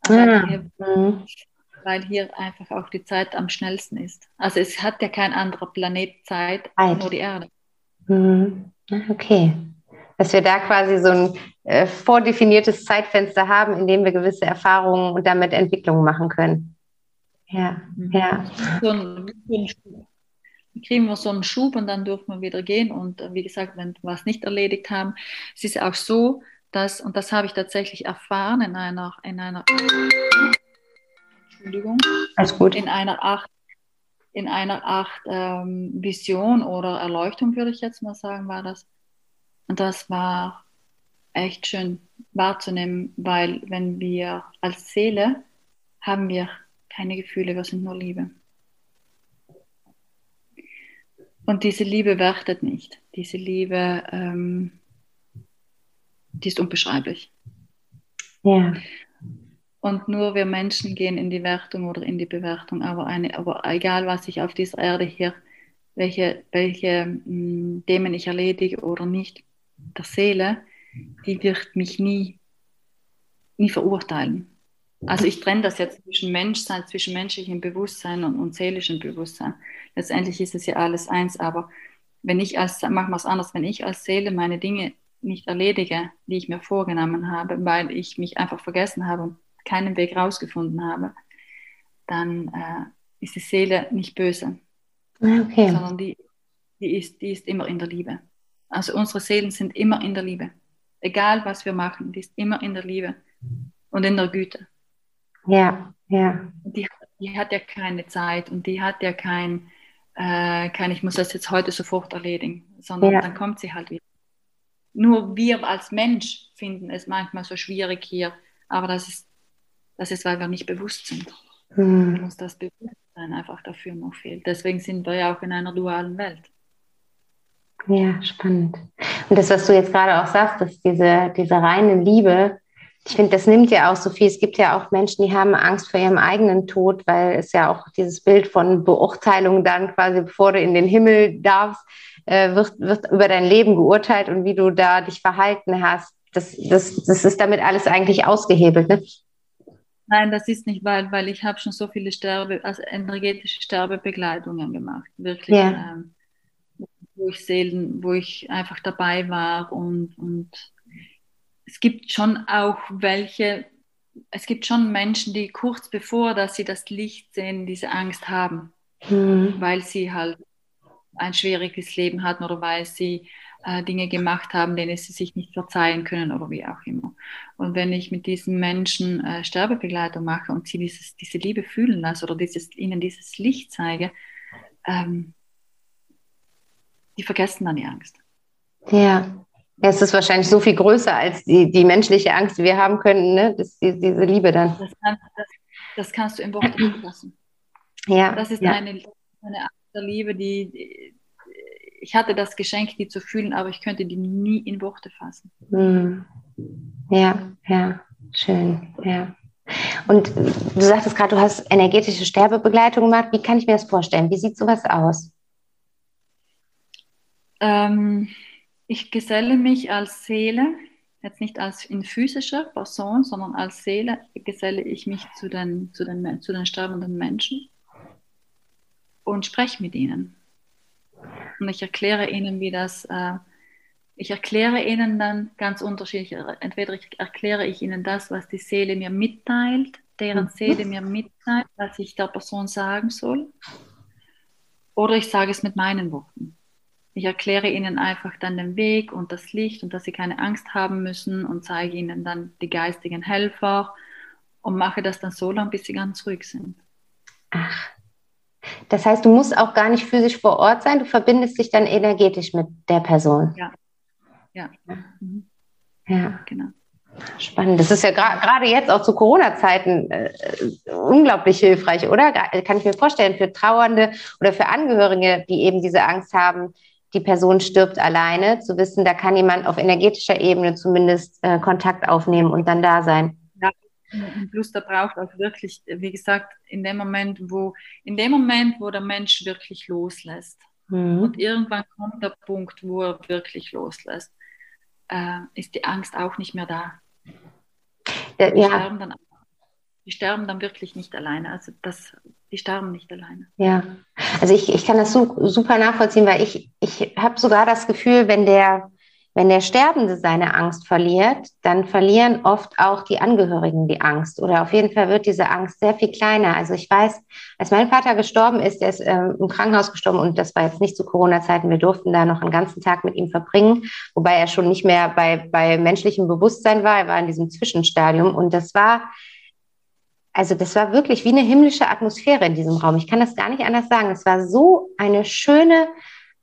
Also ah. hier, mhm. Weil hier einfach auch die Zeit am schnellsten ist. Also es hat ja kein anderer Planet Zeit, Zeit. nur die Erde. Mhm. Okay. Dass wir da quasi so ein äh, vordefiniertes Zeitfenster haben, in dem wir gewisse Erfahrungen und damit Entwicklungen machen können. Ja, mhm. ja. So ein, kriegen wir so einen Schub und dann dürfen wir wieder gehen. Und äh, wie gesagt, wenn wir was nicht erledigt haben, es ist auch so, dass, und das habe ich tatsächlich erfahren in einer, in einer Entschuldigung, Alles gut. in einer Art, in einer Art ähm, Vision oder Erleuchtung, würde ich jetzt mal sagen, war das. Und das war echt schön wahrzunehmen, weil wenn wir als Seele haben wir keine Gefühle, wir sind nur Liebe. Und diese Liebe wertet nicht. Diese Liebe, ähm, die ist unbeschreiblich. Ja. Und nur wir Menschen gehen in die Wertung oder in die Bewertung. Aber, eine, aber egal, was ich auf dieser Erde hier, welche, welche mh, hm, Themen ich erledige oder nicht, der Seele, die wird mich nie, nie verurteilen. Also ich trenne das jetzt zwischen Menschsein, zwischen menschlichem Bewusstsein und, und seelischem Bewusstsein. Letztendlich ist es ja alles eins, aber wenn ich als, machen wir es anders, wenn ich als Seele meine Dinge nicht erledige, die ich mir vorgenommen habe, weil ich mich einfach vergessen habe und keinen Weg rausgefunden habe, dann äh, ist die Seele nicht böse, ah, okay. sondern die, die, ist, die ist immer in der Liebe. Also unsere Seelen sind immer in der Liebe. Egal was wir machen, die ist immer in der Liebe und in der Güte. Ja, ja. Die, die hat ja keine Zeit und die hat ja kein, äh, kein, ich muss das jetzt heute sofort erledigen, sondern ja. dann kommt sie halt wieder. Nur wir als Mensch finden es manchmal so schwierig hier, aber das ist, das ist weil wir nicht bewusst sind. Mhm. Uns das Bewusstsein einfach dafür noch fehlt. Deswegen sind wir ja auch in einer dualen Welt. Ja, spannend. Und das, was du jetzt gerade auch sagst, dass diese, diese reine Liebe, ich finde, das nimmt ja auch so viel. Es gibt ja auch Menschen, die haben Angst vor ihrem eigenen Tod, weil es ja auch dieses Bild von Beurteilung dann quasi, bevor du in den Himmel darfst, äh, wird, wird über dein Leben geurteilt und wie du da dich verhalten hast. Das, das, das ist damit alles eigentlich ausgehebelt, ne? Nein, das ist nicht, weil, weil ich habe schon so viele Sterbe, also energetische Sterbebegleitungen gemacht. Wirklich. Ja. Ähm, wo ich Seelen, wo ich einfach dabei war und, und es gibt schon auch welche, es gibt schon Menschen, die kurz bevor, dass sie das Licht sehen, diese Angst haben, mhm. weil sie halt ein schwieriges Leben hatten oder weil sie äh, Dinge gemacht haben, denen sie sich nicht verzeihen können oder wie auch immer. Und wenn ich mit diesen Menschen äh, Sterbebegleitung mache und sie dieses, diese Liebe fühlen lasse oder dieses, ihnen dieses Licht zeige, ähm, die vergessen dann die Angst. Ja, es ist wahrscheinlich so viel größer als die, die menschliche Angst, die wir haben können, ne? Das, die, diese Liebe dann. Das, kann, das, das, kannst du in Worte nicht fassen. Ja. Das ist ja. eine, eine Art der Liebe, die, ich hatte das Geschenk, die zu fühlen, aber ich könnte die nie in Worte fassen. Hm. Ja, ja, schön, ja. Und du sagtest gerade, du hast energetische Sterbebegleitung gemacht. Wie kann ich mir das vorstellen? Wie sieht sowas aus? Ähm, ich geselle mich als Seele, jetzt nicht als in physischer Person, sondern als Seele geselle ich mich zu den, zu den, zu den sterbenden Menschen und spreche mit ihnen. Und ich erkläre ihnen, wie das, äh, ich erkläre ihnen dann ganz unterschiedlich, entweder ich erkläre ich ihnen das, was die Seele mir mitteilt, deren mhm. Seele mir mitteilt, was ich der Person sagen soll, oder ich sage es mit meinen Worten. Ich erkläre ihnen einfach dann den Weg und das Licht und dass sie keine Angst haben müssen und zeige ihnen dann die geistigen Helfer und mache das dann so lange, bis sie ganz ruhig sind. Ach, das heißt, du musst auch gar nicht physisch vor Ort sein, du verbindest dich dann energetisch mit der Person. Ja. Ja. Mhm. Ja. Genau. Spannend. Das ist ja gerade jetzt auch zu Corona-Zeiten äh, unglaublich hilfreich, oder? Kann ich mir vorstellen, für Trauernde oder für Angehörige, die eben diese Angst haben, die Person stirbt alleine, zu wissen, da kann jemand auf energetischer Ebene zumindest äh, Kontakt aufnehmen und dann da sein. Ja, plus da braucht auch wirklich, wie gesagt, in dem Moment, wo, in dem Moment, wo der Mensch wirklich loslässt. Mhm. Und irgendwann kommt der Punkt, wo er wirklich loslässt, äh, ist die Angst auch nicht mehr da. Ja, die, sterben dann, die sterben dann wirklich nicht alleine. Also das, die sterben nicht alleine. Ja, also ich, ich kann das super nachvollziehen, weil ich, ich habe sogar das Gefühl, wenn der, wenn der Sterbende seine Angst verliert, dann verlieren oft auch die Angehörigen die Angst. Oder auf jeden Fall wird diese Angst sehr viel kleiner. Also ich weiß, als mein Vater gestorben ist, der ist ähm, im Krankenhaus gestorben und das war jetzt nicht zu Corona-Zeiten. Wir durften da noch einen ganzen Tag mit ihm verbringen, wobei er schon nicht mehr bei, bei menschlichem Bewusstsein war. Er war in diesem Zwischenstadium und das war also das war wirklich wie eine himmlische Atmosphäre in diesem Raum. Ich kann das gar nicht anders sagen. Es war so eine schöne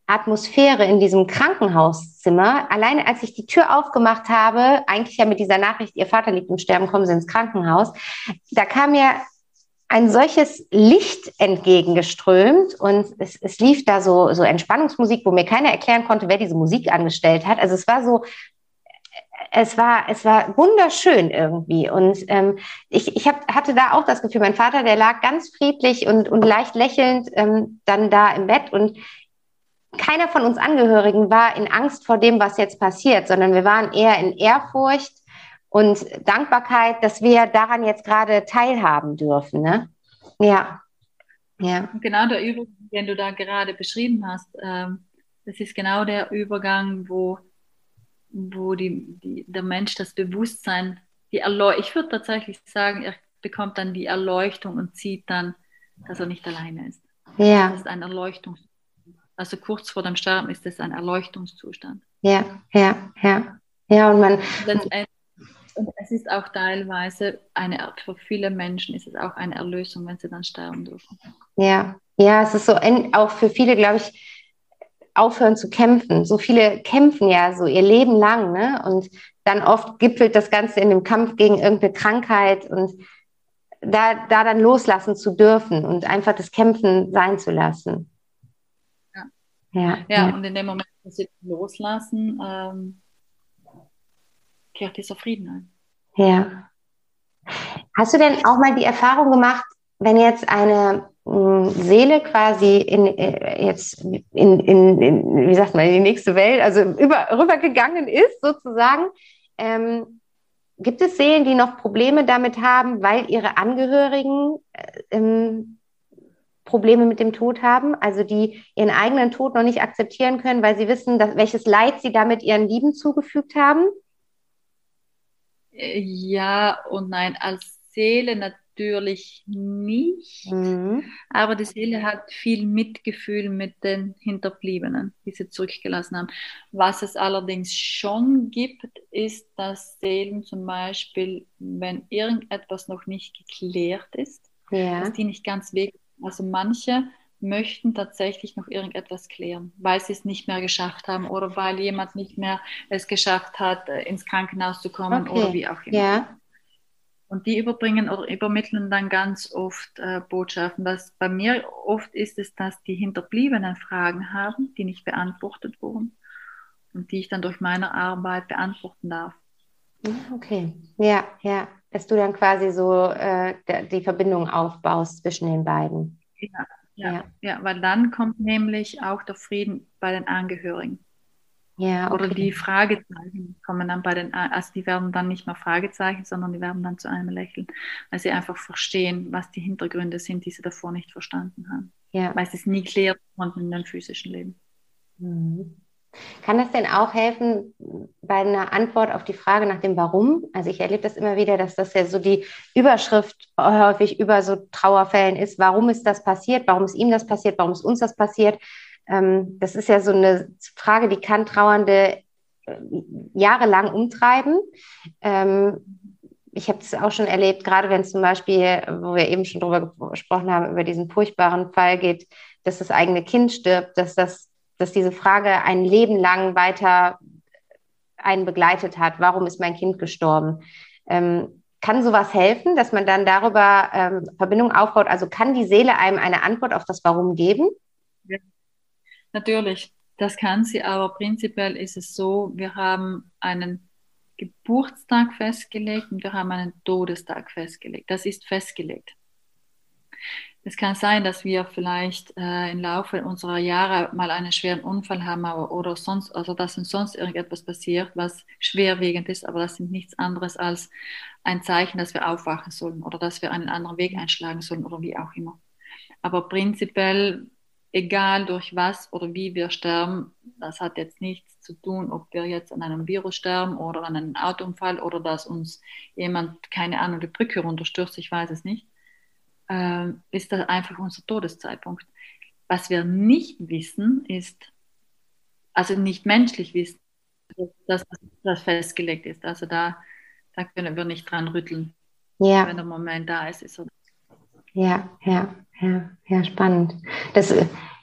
Atmosphäre in diesem Krankenhauszimmer. Alleine als ich die Tür aufgemacht habe, eigentlich ja mit dieser Nachricht, ihr Vater liegt im Sterben, kommen Sie ins Krankenhaus, da kam mir ein solches Licht entgegengeströmt und es, es lief da so, so Entspannungsmusik, wo mir keiner erklären konnte, wer diese Musik angestellt hat. Also es war so es war, es war wunderschön irgendwie. Und ähm, ich, ich hab, hatte da auch das Gefühl, mein Vater, der lag ganz friedlich und, und leicht lächelnd ähm, dann da im Bett. Und keiner von uns Angehörigen war in Angst vor dem, was jetzt passiert, sondern wir waren eher in Ehrfurcht und Dankbarkeit, dass wir daran jetzt gerade teilhaben dürfen. Ne? Ja. ja. Genau der Übergang, den du da gerade beschrieben hast, ähm, das ist genau der Übergang, wo wo die, die, der Mensch das Bewusstsein, die Erleuchtung, ich würde tatsächlich sagen, er bekommt dann die Erleuchtung und sieht dann, dass er nicht alleine ist. Ja. Das ist ein Erleuchtungszustand. Also kurz vor dem Sterben ist es ein Erleuchtungszustand. Ja, ja, ja. Ja, und man. Und es ist auch teilweise eine, für viele Menschen ist es auch eine Erlösung, wenn sie dann sterben dürfen. Ja, ja, es ist so, auch für viele, glaube ich, aufhören zu kämpfen. So viele kämpfen ja so ihr Leben lang, ne? Und dann oft gipfelt das Ganze in dem Kampf gegen irgendeine Krankheit und da, da dann loslassen zu dürfen und einfach das Kämpfen sein zu lassen. Ja, ja, ja. und in dem Moment, wo sie loslassen, ähm, kehrt dieser Frieden ein. Ja. Hast du denn auch mal die Erfahrung gemacht, wenn jetzt eine Seele quasi in, äh, jetzt in, in, in, wie sagt man, in die nächste Welt, also über, rübergegangen ist sozusagen. Ähm, gibt es Seelen, die noch Probleme damit haben, weil ihre Angehörigen äh, ähm, Probleme mit dem Tod haben, also die ihren eigenen Tod noch nicht akzeptieren können, weil sie wissen, dass, welches Leid sie damit ihren Lieben zugefügt haben? Äh, ja und nein. Als Seele natürlich natürlich nicht, mhm. aber die Seele hat viel Mitgefühl mit den Hinterbliebenen, die sie zurückgelassen haben. Was es allerdings schon gibt, ist, dass Seelen zum Beispiel, wenn irgendetwas noch nicht geklärt ist, ja. dass die nicht ganz weg. Also manche möchten tatsächlich noch irgendetwas klären, weil sie es nicht mehr geschafft haben oder weil jemand nicht mehr es geschafft hat, ins Krankenhaus zu kommen okay. oder wie auch immer. Ja. Und die überbringen oder übermitteln dann ganz oft äh, Botschaften. Was bei mir oft ist es, dass die Hinterbliebenen Fragen haben, die nicht beantwortet wurden und die ich dann durch meine Arbeit beantworten darf. Okay, ja, ja, dass du dann quasi so äh, die Verbindung aufbaust zwischen den beiden. Ja, ja, ja, ja, weil dann kommt nämlich auch der Frieden bei den Angehörigen. Ja, okay. Oder die Fragezeichen kommen dann bei den, also die werden dann nicht mehr Fragezeichen, sondern die werden dann zu einem Lächeln, weil sie einfach verstehen, was die Hintergründe sind, die sie davor nicht verstanden haben. Ja. Weil sie es nie klären konnten in dem physischen Leben. Mhm. Kann das denn auch helfen bei einer Antwort auf die Frage nach dem Warum? Also ich erlebe das immer wieder, dass das ja so die Überschrift häufig über so Trauerfällen ist. Warum ist das passiert? Warum ist ihm das passiert? Warum ist uns das passiert? Ähm, das ist ja so eine Frage, die kann Trauernde äh, jahrelang umtreiben. Ähm, ich habe es auch schon erlebt, gerade wenn es zum Beispiel, wo wir eben schon drüber gesprochen haben, über diesen furchtbaren Fall geht, dass das eigene Kind stirbt, dass, das, dass diese Frage ein Leben lang weiter einen begleitet hat. Warum ist mein Kind gestorben? Ähm, kann sowas helfen, dass man dann darüber Verbindung aufbaut? Also kann die Seele einem eine Antwort auf das Warum geben? Natürlich. Das kann sie, aber prinzipiell ist es so, wir haben einen Geburtstag festgelegt und wir haben einen Todestag festgelegt. Das ist festgelegt. Es kann sein, dass wir vielleicht äh, im Laufe unserer Jahre mal einen schweren Unfall haben oder sonst, also dass uns sonst irgendetwas passiert, was schwerwiegend ist, aber das sind nichts anderes als ein Zeichen, dass wir aufwachen sollen oder dass wir einen anderen Weg einschlagen sollen oder wie auch immer. Aber prinzipiell, egal durch was oder wie wir sterben, das hat jetzt nichts zu tun, ob wir jetzt an einem Virus sterben oder an einem Autounfall oder dass uns jemand, keine Ahnung, die Brücke runterstürzt, ich weiß es nicht äh, ist das einfach unser Todeszeitpunkt. Was wir nicht wissen, ist, also nicht menschlich wissen, dass das festgelegt ist. Also da, da können wir nicht dran rütteln. Ja. Wenn der Moment da ist, ist. Ja, ja, ja, ja, spannend. Das,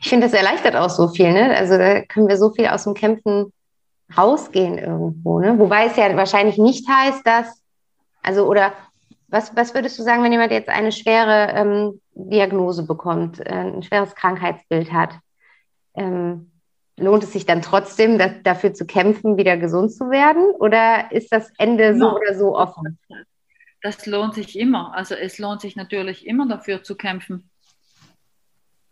ich finde, das erleichtert auch so viel. Ne? Also da können wir so viel aus dem Kämpfen rausgehen irgendwo. Ne? Wobei es ja wahrscheinlich nicht heißt, dass, also oder was, was würdest du sagen, wenn jemand jetzt eine schwere ähm, Diagnose bekommt, äh, ein schweres Krankheitsbild hat? Ähm, lohnt es sich dann trotzdem, das, dafür zu kämpfen, wieder gesund zu werden? Oder ist das Ende so oder so offen? Das lohnt sich immer. Also es lohnt sich natürlich immer dafür zu kämpfen.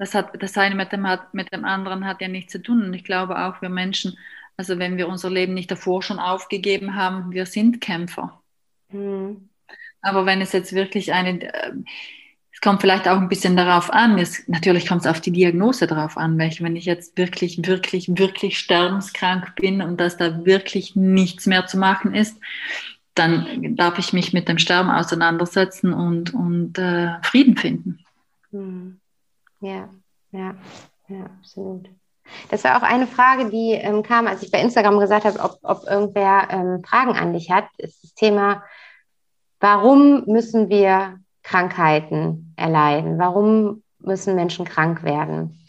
Das, hat, das eine mit dem, hat, mit dem anderen hat ja nichts zu tun. Und ich glaube auch wir Menschen, also wenn wir unser Leben nicht davor schon aufgegeben haben, wir sind Kämpfer. Hm. Aber wenn es jetzt wirklich eine, äh, es kommt vielleicht auch ein bisschen darauf an, es, natürlich kommt es auf die Diagnose darauf an, welche, wenn ich jetzt wirklich, wirklich, wirklich sterbenskrank bin und dass da wirklich nichts mehr zu machen ist, dann darf ich mich mit dem Sterben auseinandersetzen und, und äh, Frieden finden. Hm. Ja, ja, ja, absolut. Das war auch eine Frage, die ähm, kam, als ich bei Instagram gesagt habe, ob, ob irgendwer ähm, Fragen an dich hat, ist das Thema Warum müssen wir Krankheiten erleiden? Warum müssen Menschen krank werden?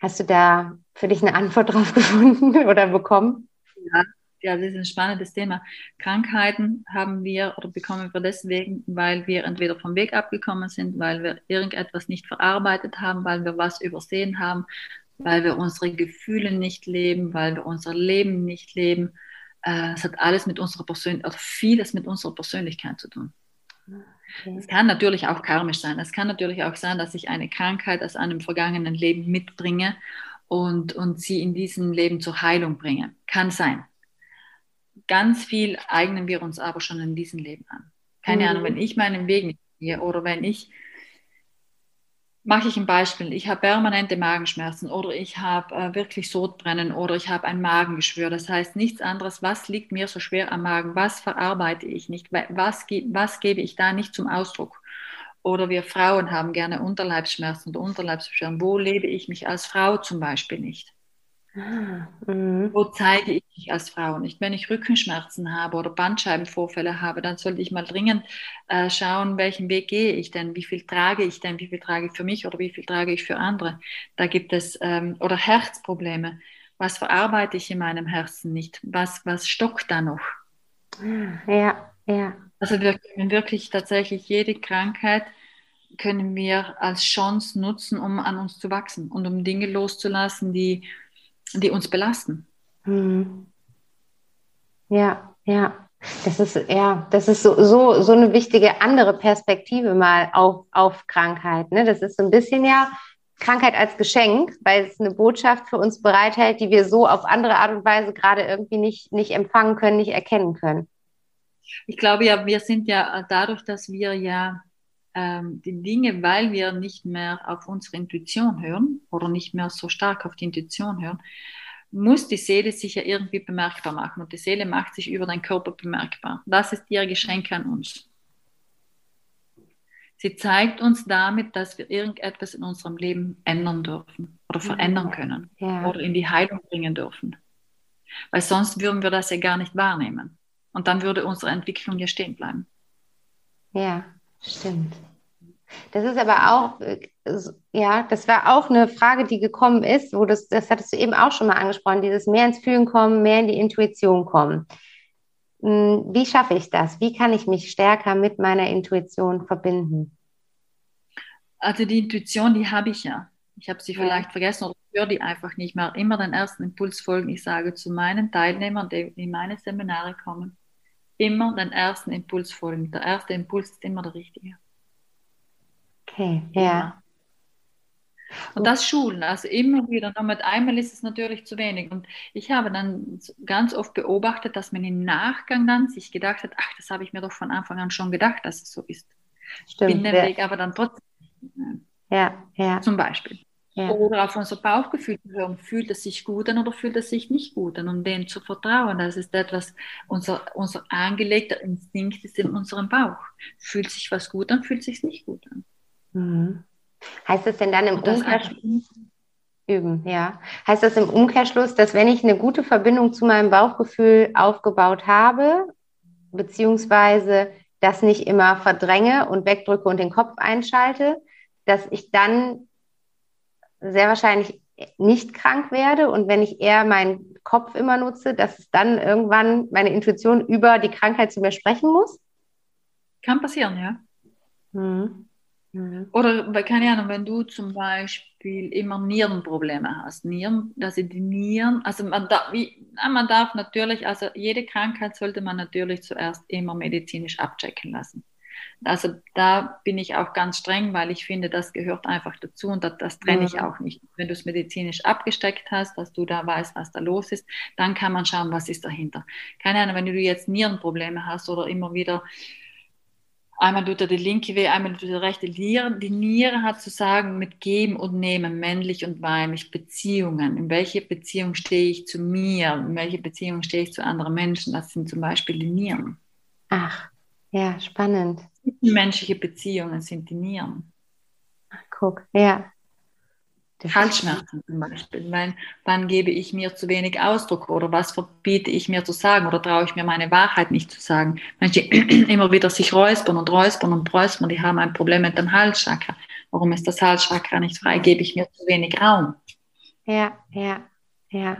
Hast du da für dich eine Antwort drauf [laughs] gefunden oder bekommen? Ja, ja, das ist ein spannendes Thema. Krankheiten haben wir oder bekommen wir deswegen, weil wir entweder vom Weg abgekommen sind, weil wir irgendetwas nicht verarbeitet haben, weil wir was übersehen haben, weil wir unsere Gefühle nicht leben, weil wir unser Leben nicht leben äh, es hat alles mit unserer Persönlichkeit, also vieles mit unserer Persönlichkeit zu tun. Es kann natürlich auch karmisch sein. Es kann natürlich auch sein, dass ich eine Krankheit aus einem vergangenen Leben mitbringe und, und sie in diesem Leben zur Heilung bringe. Kann sein. Ganz viel eignen wir uns aber schon in diesem Leben an. Keine mhm. Ahnung, wenn ich meinen Weg nicht gehe oder wenn ich mache ich ein Beispiel. Ich habe permanente Magenschmerzen oder ich habe äh, wirklich Sodbrennen oder ich habe ein Magengeschwür. Das heißt nichts anderes. Was liegt mir so schwer am Magen? Was verarbeite ich nicht? Was, was gebe ich da nicht zum Ausdruck? Oder wir Frauen haben gerne Unterleibsschmerzen oder Unterleibsbeschwerden. Wo lebe ich mich als Frau zum Beispiel nicht? Mhm. Wo zeige ich mich als Frau nicht? Wenn ich Rückenschmerzen habe oder Bandscheibenvorfälle habe, dann sollte ich mal dringend äh, schauen, welchen Weg gehe ich denn? Wie viel trage ich denn? Wie viel trage ich für mich oder wie viel trage ich für andere? Da gibt es, ähm, oder Herzprobleme. Was verarbeite ich in meinem Herzen nicht? Was, was stockt da noch? Ja, ja. Also wir können wirklich tatsächlich jede Krankheit können wir als Chance nutzen, um an uns zu wachsen und um Dinge loszulassen, die die uns belasten. Hm. Ja, ja. Das ist, ja, das ist so, so, so eine wichtige andere Perspektive mal auf, auf Krankheit. Ne? Das ist so ein bisschen ja Krankheit als Geschenk, weil es eine Botschaft für uns bereithält, die wir so auf andere Art und Weise gerade irgendwie nicht, nicht empfangen können, nicht erkennen können. Ich glaube ja, wir sind ja dadurch, dass wir ja die Dinge, weil wir nicht mehr auf unsere Intuition hören oder nicht mehr so stark auf die Intuition hören, muss die Seele sich ja irgendwie bemerkbar machen. Und die Seele macht sich über den Körper bemerkbar. Das ist ihr Geschenk an uns. Sie zeigt uns damit, dass wir irgendetwas in unserem Leben ändern dürfen oder verändern können ja. oder in die Heilung bringen dürfen. Weil sonst würden wir das ja gar nicht wahrnehmen. Und dann würde unsere Entwicklung ja stehen bleiben. Ja, stimmt. Das ist aber auch, äh, ja, das war auch eine Frage, die gekommen ist, wo das, das hattest du eben auch schon mal angesprochen, dieses mehr ins Fühlen kommen, mehr in die Intuition kommen. Hm, wie schaffe ich das? Wie kann ich mich stärker mit meiner Intuition verbinden? Also die Intuition, die habe ich ja. Ich habe sie ja. vielleicht vergessen oder höre die einfach nicht mehr. Immer den ersten Impuls folgen. Ich sage zu meinen Teilnehmern, die in meine Seminare kommen, immer den ersten Impuls folgen. Der erste Impuls ist immer der richtige. Okay, ja. Und das Schulen, also immer wieder, nur mit einmal ist es natürlich zu wenig. Und ich habe dann ganz oft beobachtet, dass man im Nachgang dann sich gedacht hat, ach, das habe ich mir doch von Anfang an schon gedacht, dass es so ist. Stimmt. Bin den ja. Weg aber dann trotzdem. Ja, ja. Zum Beispiel. Ja. Oder auf unser Bauchgefühl zu hören, fühlt es sich gut an oder fühlt es sich nicht gut an und denen zu vertrauen. Das ist etwas, unser, unser angelegter Instinkt ist in unserem Bauch. Fühlt sich was gut an, fühlt sich nicht gut an. Mhm. Heißt das denn dann im Umkehrschluss? Üben, ja. Heißt das im Umkehrschluss, dass wenn ich eine gute Verbindung zu meinem Bauchgefühl aufgebaut habe, beziehungsweise das nicht immer verdränge und wegdrücke und den Kopf einschalte, dass ich dann sehr wahrscheinlich nicht krank werde und wenn ich eher meinen Kopf immer nutze, dass es dann irgendwann meine Intuition über die Krankheit zu mir sprechen muss? Kann passieren, ja. Mhm. Mhm. Oder, keine Ahnung, wenn du zum Beispiel immer Nierenprobleme hast, Nieren, also die Nieren, also man darf, wie, man darf natürlich, also jede Krankheit sollte man natürlich zuerst immer medizinisch abchecken lassen. Also da bin ich auch ganz streng, weil ich finde, das gehört einfach dazu und das, das trenne ich auch nicht. Wenn du es medizinisch abgesteckt hast, dass du da weißt, was da los ist, dann kann man schauen, was ist dahinter. Keine Ahnung, wenn du jetzt Nierenprobleme hast oder immer wieder Einmal tut er die linke weh, einmal tut er die rechte Niere. Die Niere hat zu sagen mit Geben und Nehmen, männlich und weiblich, Beziehungen. In welche Beziehung stehe ich zu mir? In welche Beziehung stehe ich zu anderen Menschen? Das sind zum Beispiel die Nieren. Ach, ja, spannend. Menschliche Beziehungen sind die Nieren. Ach, guck, ja. Halsschmerzen zum Beispiel. Wann, wann gebe ich mir zu wenig Ausdruck oder was verbiete ich mir zu sagen oder traue ich mir meine Wahrheit nicht zu sagen? Menschen, [clears throat] immer wieder sich räuspern und räuspern und räuspern, die haben ein Problem mit dem Halschakra. Warum ist das Halschakra nicht frei? Gebe ich mir zu wenig Raum? Ja, ja, ja.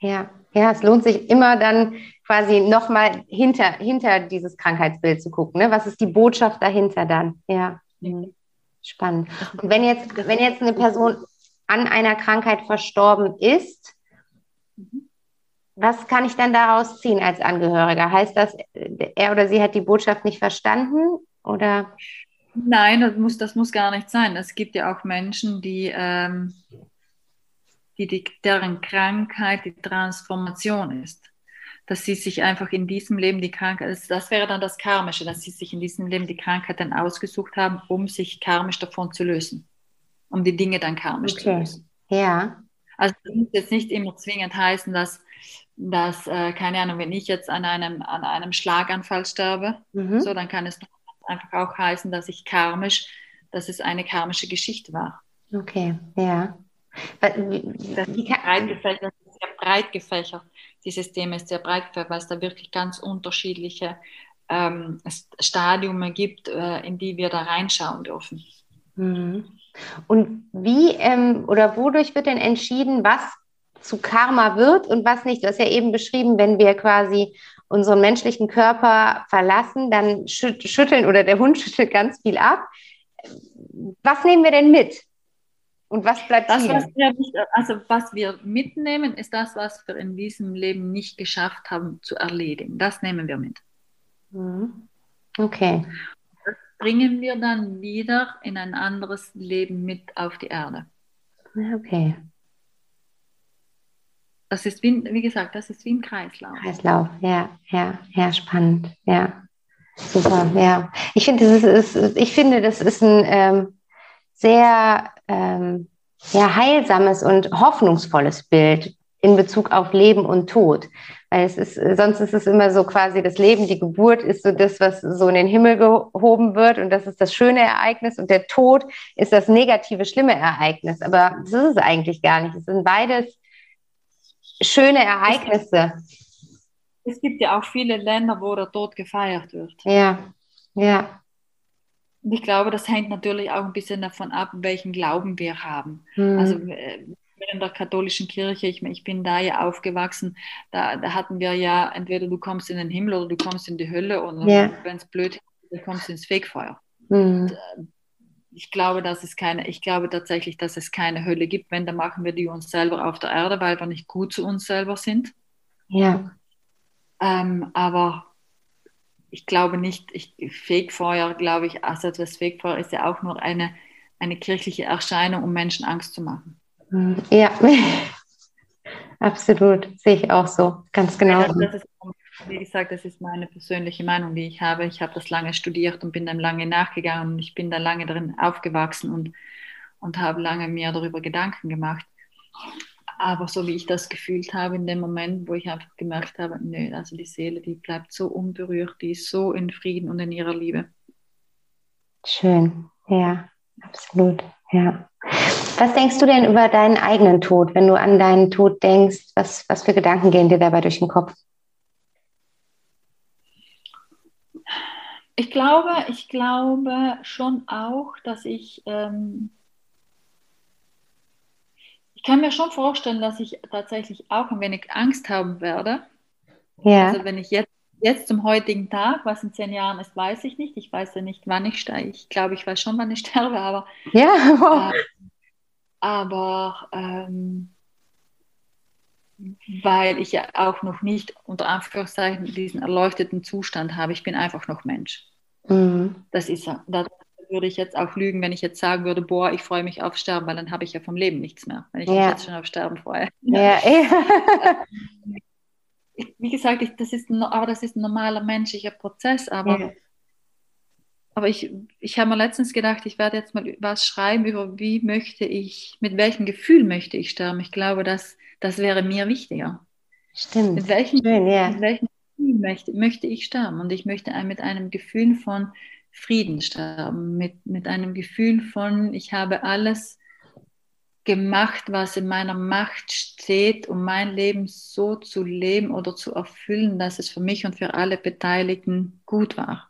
Ja, ja, es lohnt sich immer dann quasi nochmal hinter, hinter dieses Krankheitsbild zu gucken. Ne? Was ist die Botschaft dahinter dann? Ja. Mhm. Spannend. Und wenn jetzt, wenn jetzt eine Person an einer Krankheit verstorben ist, was kann ich dann daraus ziehen als Angehöriger? Heißt das, er oder sie hat die Botschaft nicht verstanden? Oder? Nein, das muss, das muss gar nicht sein. Es gibt ja auch Menschen, die, ähm, die, die deren Krankheit die Transformation ist dass sie sich einfach in diesem Leben die Krankheit, das wäre dann das Karmische, dass sie sich in diesem Leben die Krankheit dann ausgesucht haben, um sich karmisch davon zu lösen, um die Dinge dann karmisch okay. zu lösen. Ja. Also das muss jetzt nicht immer zwingend heißen, dass, dass äh, keine Ahnung, wenn ich jetzt an einem, an einem Schlaganfall sterbe, mhm. so, dann kann es einfach auch heißen, dass ich karmisch, dass es eine karmische Geschichte war. Okay, ja. Das ist breit gefächert, sehr breit gefächert dieses Thema ist sehr breit, weil es da wirklich ganz unterschiedliche ähm, Stadium gibt, äh, in die wir da reinschauen dürfen. Mhm. Und wie ähm, oder wodurch wird denn entschieden, was zu Karma wird und was nicht? Du hast ja eben beschrieben, wenn wir quasi unseren menschlichen Körper verlassen, dann schütteln oder der Hund [laughs] schüttelt ganz viel ab. Was nehmen wir denn mit? Und was bleibt das, was wir nicht, also was wir mitnehmen, ist das, was wir in diesem Leben nicht geschafft haben zu erledigen. Das nehmen wir mit. Mhm. Okay. Das bringen wir dann wieder in ein anderes Leben mit auf die Erde. Okay. Das ist wie, wie gesagt, das ist wie ein Kreislauf. Kreislauf, ja, ja, ja, spannend, ja. Super, ja. Ich finde, das ist, ich finde, das ist ein ähm, sehr ähm, ja, heilsames und hoffnungsvolles Bild in Bezug auf Leben und Tod. Weil es ist, sonst ist es immer so quasi das Leben, die Geburt ist so das, was so in den Himmel gehoben wird und das ist das schöne Ereignis und der Tod ist das negative, schlimme Ereignis. Aber das ist es eigentlich gar nicht. Es sind beides schöne Ereignisse. Es gibt ja auch viele Länder, wo der Tod gefeiert wird. Ja, ja. Und ich glaube, das hängt natürlich auch ein bisschen davon ab, welchen Glauben wir haben. Mhm. Also äh, in der katholischen Kirche, ich, ich, bin da ja aufgewachsen, da, da, hatten wir ja entweder du kommst in den Himmel oder du kommst in die Hölle und ja. wenn es blöd ist, du kommst ins Fegefeuer. Mhm. Und, ich glaube, dass es keine, ich glaube tatsächlich, dass es keine Hölle gibt. Wenn, dann machen wir die uns selber auf der Erde, weil wir nicht gut zu uns selber sind. Ja. Ähm, aber ich glaube nicht, ich, Fegefeuer, glaube ich, also das Fegefeuer ist ja auch nur eine, eine kirchliche Erscheinung, um Menschen Angst zu machen. Ja, [laughs] absolut, sehe ich auch so, ganz genau. Ja, ist, wie gesagt, das ist meine persönliche Meinung, die ich habe. Ich habe das lange studiert und bin dann lange nachgegangen und ich bin da lange drin aufgewachsen und, und habe lange mir darüber Gedanken gemacht. Aber so wie ich das gefühlt habe in dem Moment, wo ich einfach gemerkt habe, nö, also die Seele, die bleibt so unberührt, die ist so in Frieden und in ihrer Liebe. Schön, ja, absolut, ja. Was denkst du denn über deinen eigenen Tod, wenn du an deinen Tod denkst? Was, was für Gedanken gehen dir dabei durch den Kopf? Ich glaube, ich glaube schon auch, dass ich, ähm, ich kann mir schon vorstellen, dass ich tatsächlich auch ein wenig Angst haben werde. Ja. Also wenn ich jetzt, jetzt zum heutigen Tag, was in zehn Jahren ist, weiß ich nicht. Ich weiß ja nicht, wann ich steige. Ich glaube, ich weiß schon, wann ich [laughs] sterbe, aber. Ja, wow. Äh, aber ähm, weil ich ja auch noch nicht unter Anführungszeichen diesen erleuchteten Zustand habe. Ich bin einfach noch Mensch. Mhm. Das ist ja, da würde ich jetzt auch lügen, wenn ich jetzt sagen würde, boah, ich freue mich auf Sterben, weil dann habe ich ja vom Leben nichts mehr, wenn ich ja. mich jetzt schon auf Sterben freue. Ja. [laughs] Wie gesagt, ich, das ist, aber das ist ein normaler menschlicher Prozess, aber, ja. aber ich, ich habe mir letztens gedacht, ich werde jetzt mal was schreiben über, wie möchte ich, mit welchem Gefühl möchte ich sterben. Ich glaube, das, das wäre mir wichtiger. Stimmt. Mit welchem, Schön, ja. mit welchem Gefühl möchte, möchte ich sterben? Und ich möchte mit einem Gefühl von Frieden sterben, mit, mit einem Gefühl von, ich habe alles gemacht, was in meiner Macht steht, um mein Leben so zu leben oder zu erfüllen, dass es für mich und für alle Beteiligten gut war.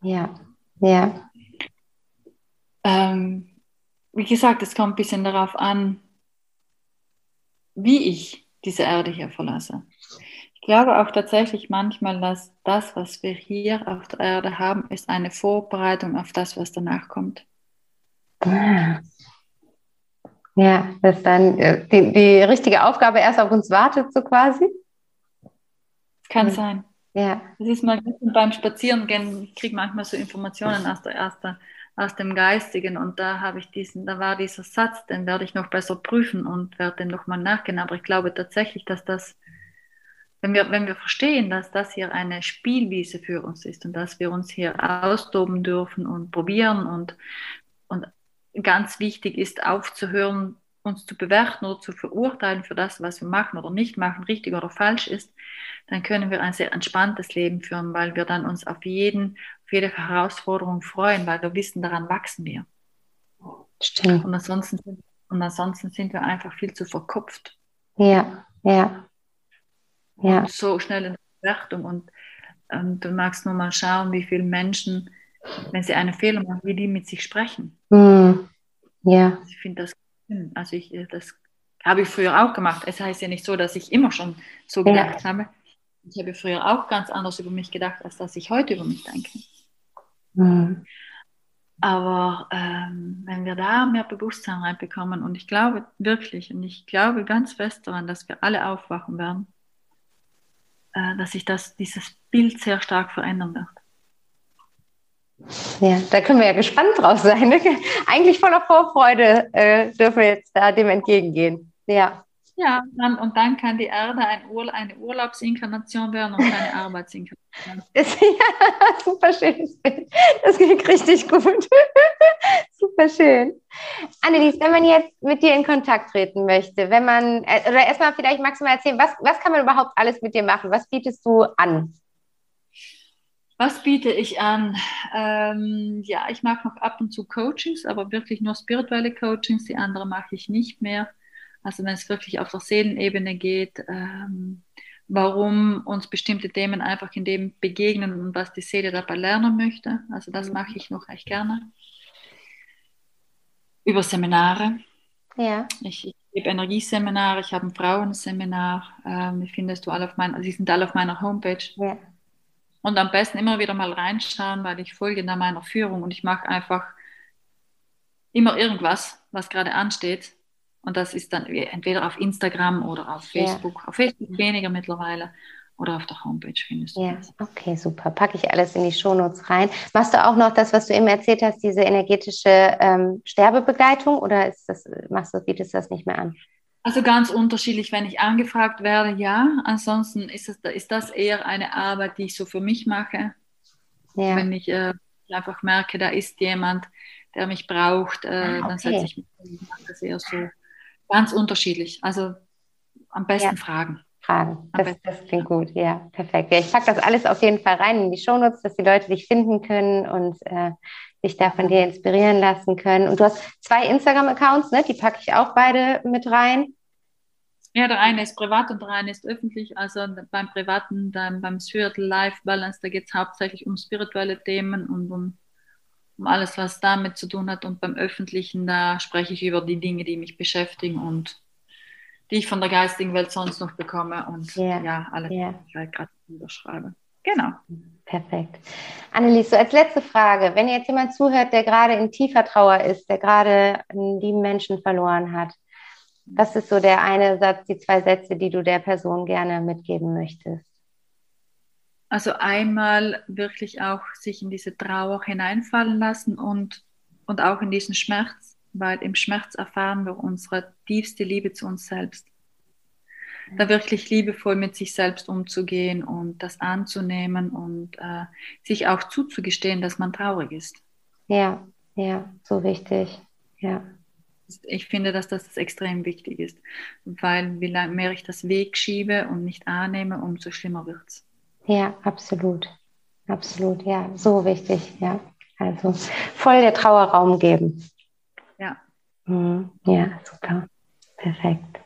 Ja, ja. Ähm, wie gesagt, es kommt ein bisschen darauf an, wie ich diese Erde hier verlasse. Ich glaube auch tatsächlich manchmal, dass das, was wir hier auf der Erde haben, ist eine Vorbereitung auf das, was danach kommt. Ah. Ja, dass dann äh, die, die richtige Aufgabe erst auf uns wartet, so quasi. Kann sein. Ja. Das ist mal beim Spazierengehen, ich kriege manchmal so Informationen aus, der ersten, aus dem Geistigen und da habe ich diesen, da war dieser Satz, den werde ich noch besser prüfen und werde den nochmal nachgehen. Aber ich glaube tatsächlich, dass das, wenn wir, wenn wir verstehen, dass das hier eine Spielwiese für uns ist und dass wir uns hier austoben dürfen und probieren und, und ganz wichtig ist, aufzuhören, uns zu bewerten oder zu verurteilen für das, was wir machen oder nicht machen, richtig oder falsch ist, dann können wir ein sehr entspanntes Leben führen, weil wir dann uns auf jeden, auf jede Herausforderung freuen, weil wir wissen, daran wachsen wir. Stimmt. Und ansonsten, und ansonsten sind wir einfach viel zu verkopft. Ja, ja. Ja. Und so schnell in der Bewertung. Und ähm, du magst nur mal schauen, wie viele Menschen wenn sie einen Fehler machen, wie die mit sich sprechen. Mm, ja. Also ich finde das, also ich, äh, das habe ich früher auch gemacht. Es heißt ja nicht so, dass ich immer schon so gedacht ja. habe. Ich habe früher auch ganz anders über mich gedacht, als dass ich heute über mich denke. Mm. Aber ähm, wenn wir da mehr Bewusstsein reinbekommen, und ich glaube wirklich, und ich glaube ganz fest daran, dass wir alle aufwachen werden, dass sich das, dieses Bild sehr stark verändern wird. Ja, da können wir ja gespannt drauf sein. Ne? [laughs] Eigentlich voller Vorfreude äh, dürfen wir jetzt da dem entgegengehen. Ja. Ja, dann, und dann kann die Erde ein Ur eine Urlaubsinkarnation werden und keine [laughs] Arbeitsinkarnation. [laughs] ja, [laughs] super Bild. Das geht richtig gut. super schön. Annelies, wenn man jetzt mit dir in Kontakt treten möchte, wenn man, äh, oder erstmal vielleicht magst du mal erzählen, was, was kann man überhaupt alles mit dir machen? Was bietest du an? Was biete ich an? Ähm, ja, ich mache noch ab und zu Coachings, aber wirklich nur spirituelle Coachings. Die andere mache ich nicht mehr. Also wenn es wirklich auf der Seelenebene geht, ähm, warum uns bestimmte Themen einfach in dem begegnen und was die Seele dabei lernen möchte. Also das mhm. mache ich noch echt gerne. Über Seminare. Ja. Ich, ich gebe Energieseminare, ich habe ein Frauenseminar. Ähm, die findest du alle auf meiner, sie sind alle auf meiner Homepage. Ja. Und am besten immer wieder mal reinschauen, weil ich folge da meiner Führung und ich mache einfach immer irgendwas, was gerade ansteht. Und das ist dann entweder auf Instagram oder auf Facebook. Ja. Auf Facebook weniger mittlerweile oder auf der Homepage findest du ja, das. Okay, super. Packe ich alles in die Shownotes rein. Machst du auch noch das, was du eben erzählt hast, diese energetische ähm, Sterbebegleitung oder ist das, machst du, bietest du das nicht mehr an? Also ganz unterschiedlich, wenn ich angefragt werde, ja. Ansonsten ist das, ist das eher eine Arbeit, die ich so für mich mache. Ja. Wenn ich äh, einfach merke, da ist jemand, der mich braucht, äh, ah, okay. dann setze ich mich das eher so ganz unterschiedlich. Also am besten ja. fragen. Fragen. Das, das, klingt gut, ja, perfekt. Ja, ich packe das alles auf jeden Fall rein in die Shownotes, dass die Leute dich finden können und äh, sich da von dir inspirieren lassen können. Und du hast zwei Instagram-Accounts, ne? die packe ich auch beide mit rein. Ja, der eine ist privat und der eine ist öffentlich. Also beim privaten, dann beim Spiritual Life Balance, da geht es hauptsächlich um spirituelle Themen und um, um alles, was damit zu tun hat. Und beim öffentlichen, da spreche ich über die Dinge, die mich beschäftigen und die ich von der geistigen Welt sonst noch bekomme und ja, ja alles, ja. was ich halt gerade überschreibe. Genau. Perfekt. Annelies, so als letzte Frage, wenn jetzt jemand zuhört, der gerade in tiefer Trauer ist, der gerade einen lieben Menschen verloren hat, was ist so der eine Satz, die zwei Sätze, die du der Person gerne mitgeben möchtest? Also einmal wirklich auch sich in diese Trauer hineinfallen lassen und, und auch in diesen Schmerz, weil im Schmerz erfahren wir unsere tiefste Liebe zu uns selbst. Da wirklich liebevoll mit sich selbst umzugehen und das anzunehmen und äh, sich auch zuzugestehen, dass man traurig ist. Ja, ja, so wichtig. Ja. Ich finde, dass das extrem wichtig ist, weil je mehr ich das wegschiebe und nicht annehme, umso schlimmer wird es. Ja, absolut. Absolut, ja, so wichtig, ja. Also voll der Trauerraum geben. Ja. Mhm. Ja, super. Perfekt.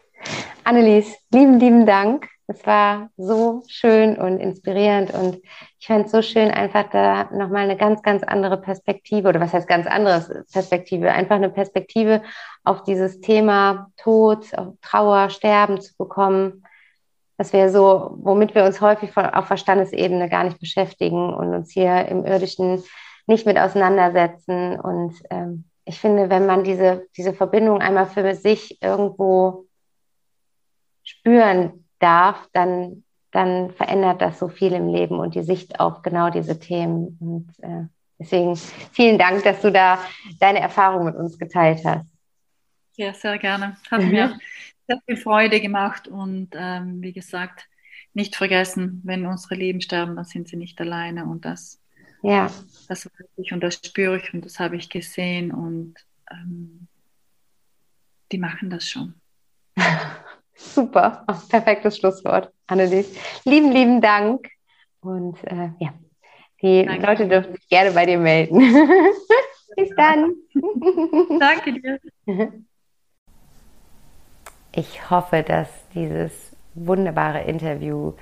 Annelies, lieben, lieben Dank. Es war so schön und inspirierend und ich fand es so schön, einfach da nochmal eine ganz, ganz andere Perspektive oder was heißt ganz andere Perspektive, einfach eine Perspektive auf dieses Thema Tod, Trauer, Sterben zu bekommen. Das wäre so, womit wir uns häufig auf Verstandesebene gar nicht beschäftigen und uns hier im Irdischen nicht mit auseinandersetzen. Und ähm, ich finde, wenn man diese, diese Verbindung einmal für sich irgendwo spüren darf, dann, dann verändert das so viel im Leben und die Sicht auf genau diese Themen. Und äh, deswegen vielen Dank, dass du da deine Erfahrung mit uns geteilt hast. Ja, sehr gerne. Hat mir [laughs] sehr viel Freude gemacht und ähm, wie gesagt, nicht vergessen, wenn unsere Leben sterben, dann sind sie nicht alleine und das, ja. das weiß ich und das spüre ich und das habe ich gesehen und ähm, die machen das schon. [laughs] Super, perfektes Schlusswort, Annelies. Lieben, lieben Dank. Und äh, ja, die Danke. Leute dürfen sich gerne bei dir melden. [laughs] Bis dann. Danke dir. [laughs] Ich hoffe, dass dieses wunderbare Interview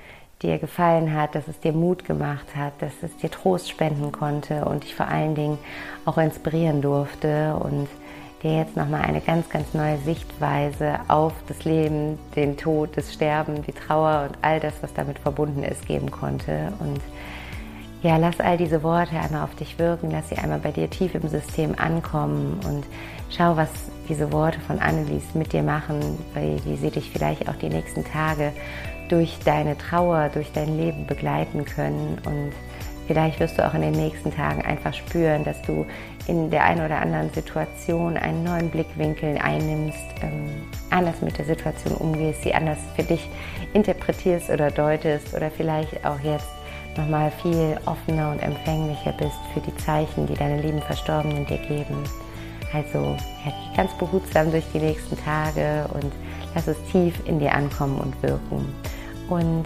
dir gefallen hat, dass es dir Mut gemacht hat, dass es dir Trost spenden konnte und dich vor allen Dingen auch inspirieren durfte und dir jetzt nochmal eine ganz, ganz neue Sichtweise auf das Leben, den Tod, das Sterben, die Trauer und all das, was damit verbunden ist, geben konnte. Und ja, lass all diese Worte einmal auf dich wirken, lass sie einmal bei dir tief im System ankommen und schau, was diese Worte von Annelies mit dir machen, wie sie dich vielleicht auch die nächsten Tage durch deine Trauer, durch dein Leben begleiten können und Vielleicht wirst du auch in den nächsten Tagen einfach spüren, dass du in der einen oder anderen Situation einen neuen Blickwinkel einnimmst, ähm, anders mit der Situation umgehst, sie anders für dich interpretierst oder deutest oder vielleicht auch jetzt nochmal viel offener und empfänglicher bist für die Zeichen, die deine lieben Verstorbenen dir geben. Also ja, ganz behutsam durch die nächsten Tage und lass es tief in dir ankommen und wirken. Und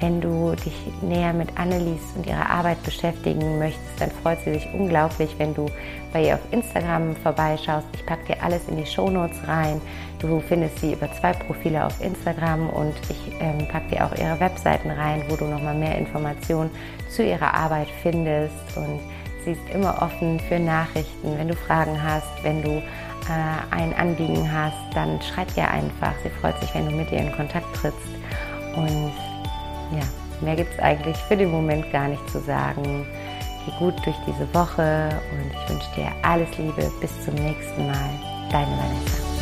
wenn du dich näher mit Annelies und ihrer Arbeit beschäftigen möchtest, dann freut sie sich unglaublich, wenn du bei ihr auf Instagram vorbeischaust. Ich packe dir alles in die Show Notes rein. Du findest sie über zwei Profile auf Instagram und ich ähm, packe dir auch ihre Webseiten rein, wo du nochmal mehr Informationen zu ihrer Arbeit findest. Und sie ist immer offen für Nachrichten. Wenn du Fragen hast, wenn du äh, ein Anliegen hast, dann schreib ihr einfach. Sie freut sich, wenn du mit ihr in Kontakt trittst. Und ja, mehr gibt es eigentlich für den Moment gar nicht zu sagen. Geh gut durch diese Woche und ich wünsche dir alles Liebe. Bis zum nächsten Mal. Deine Vanessa.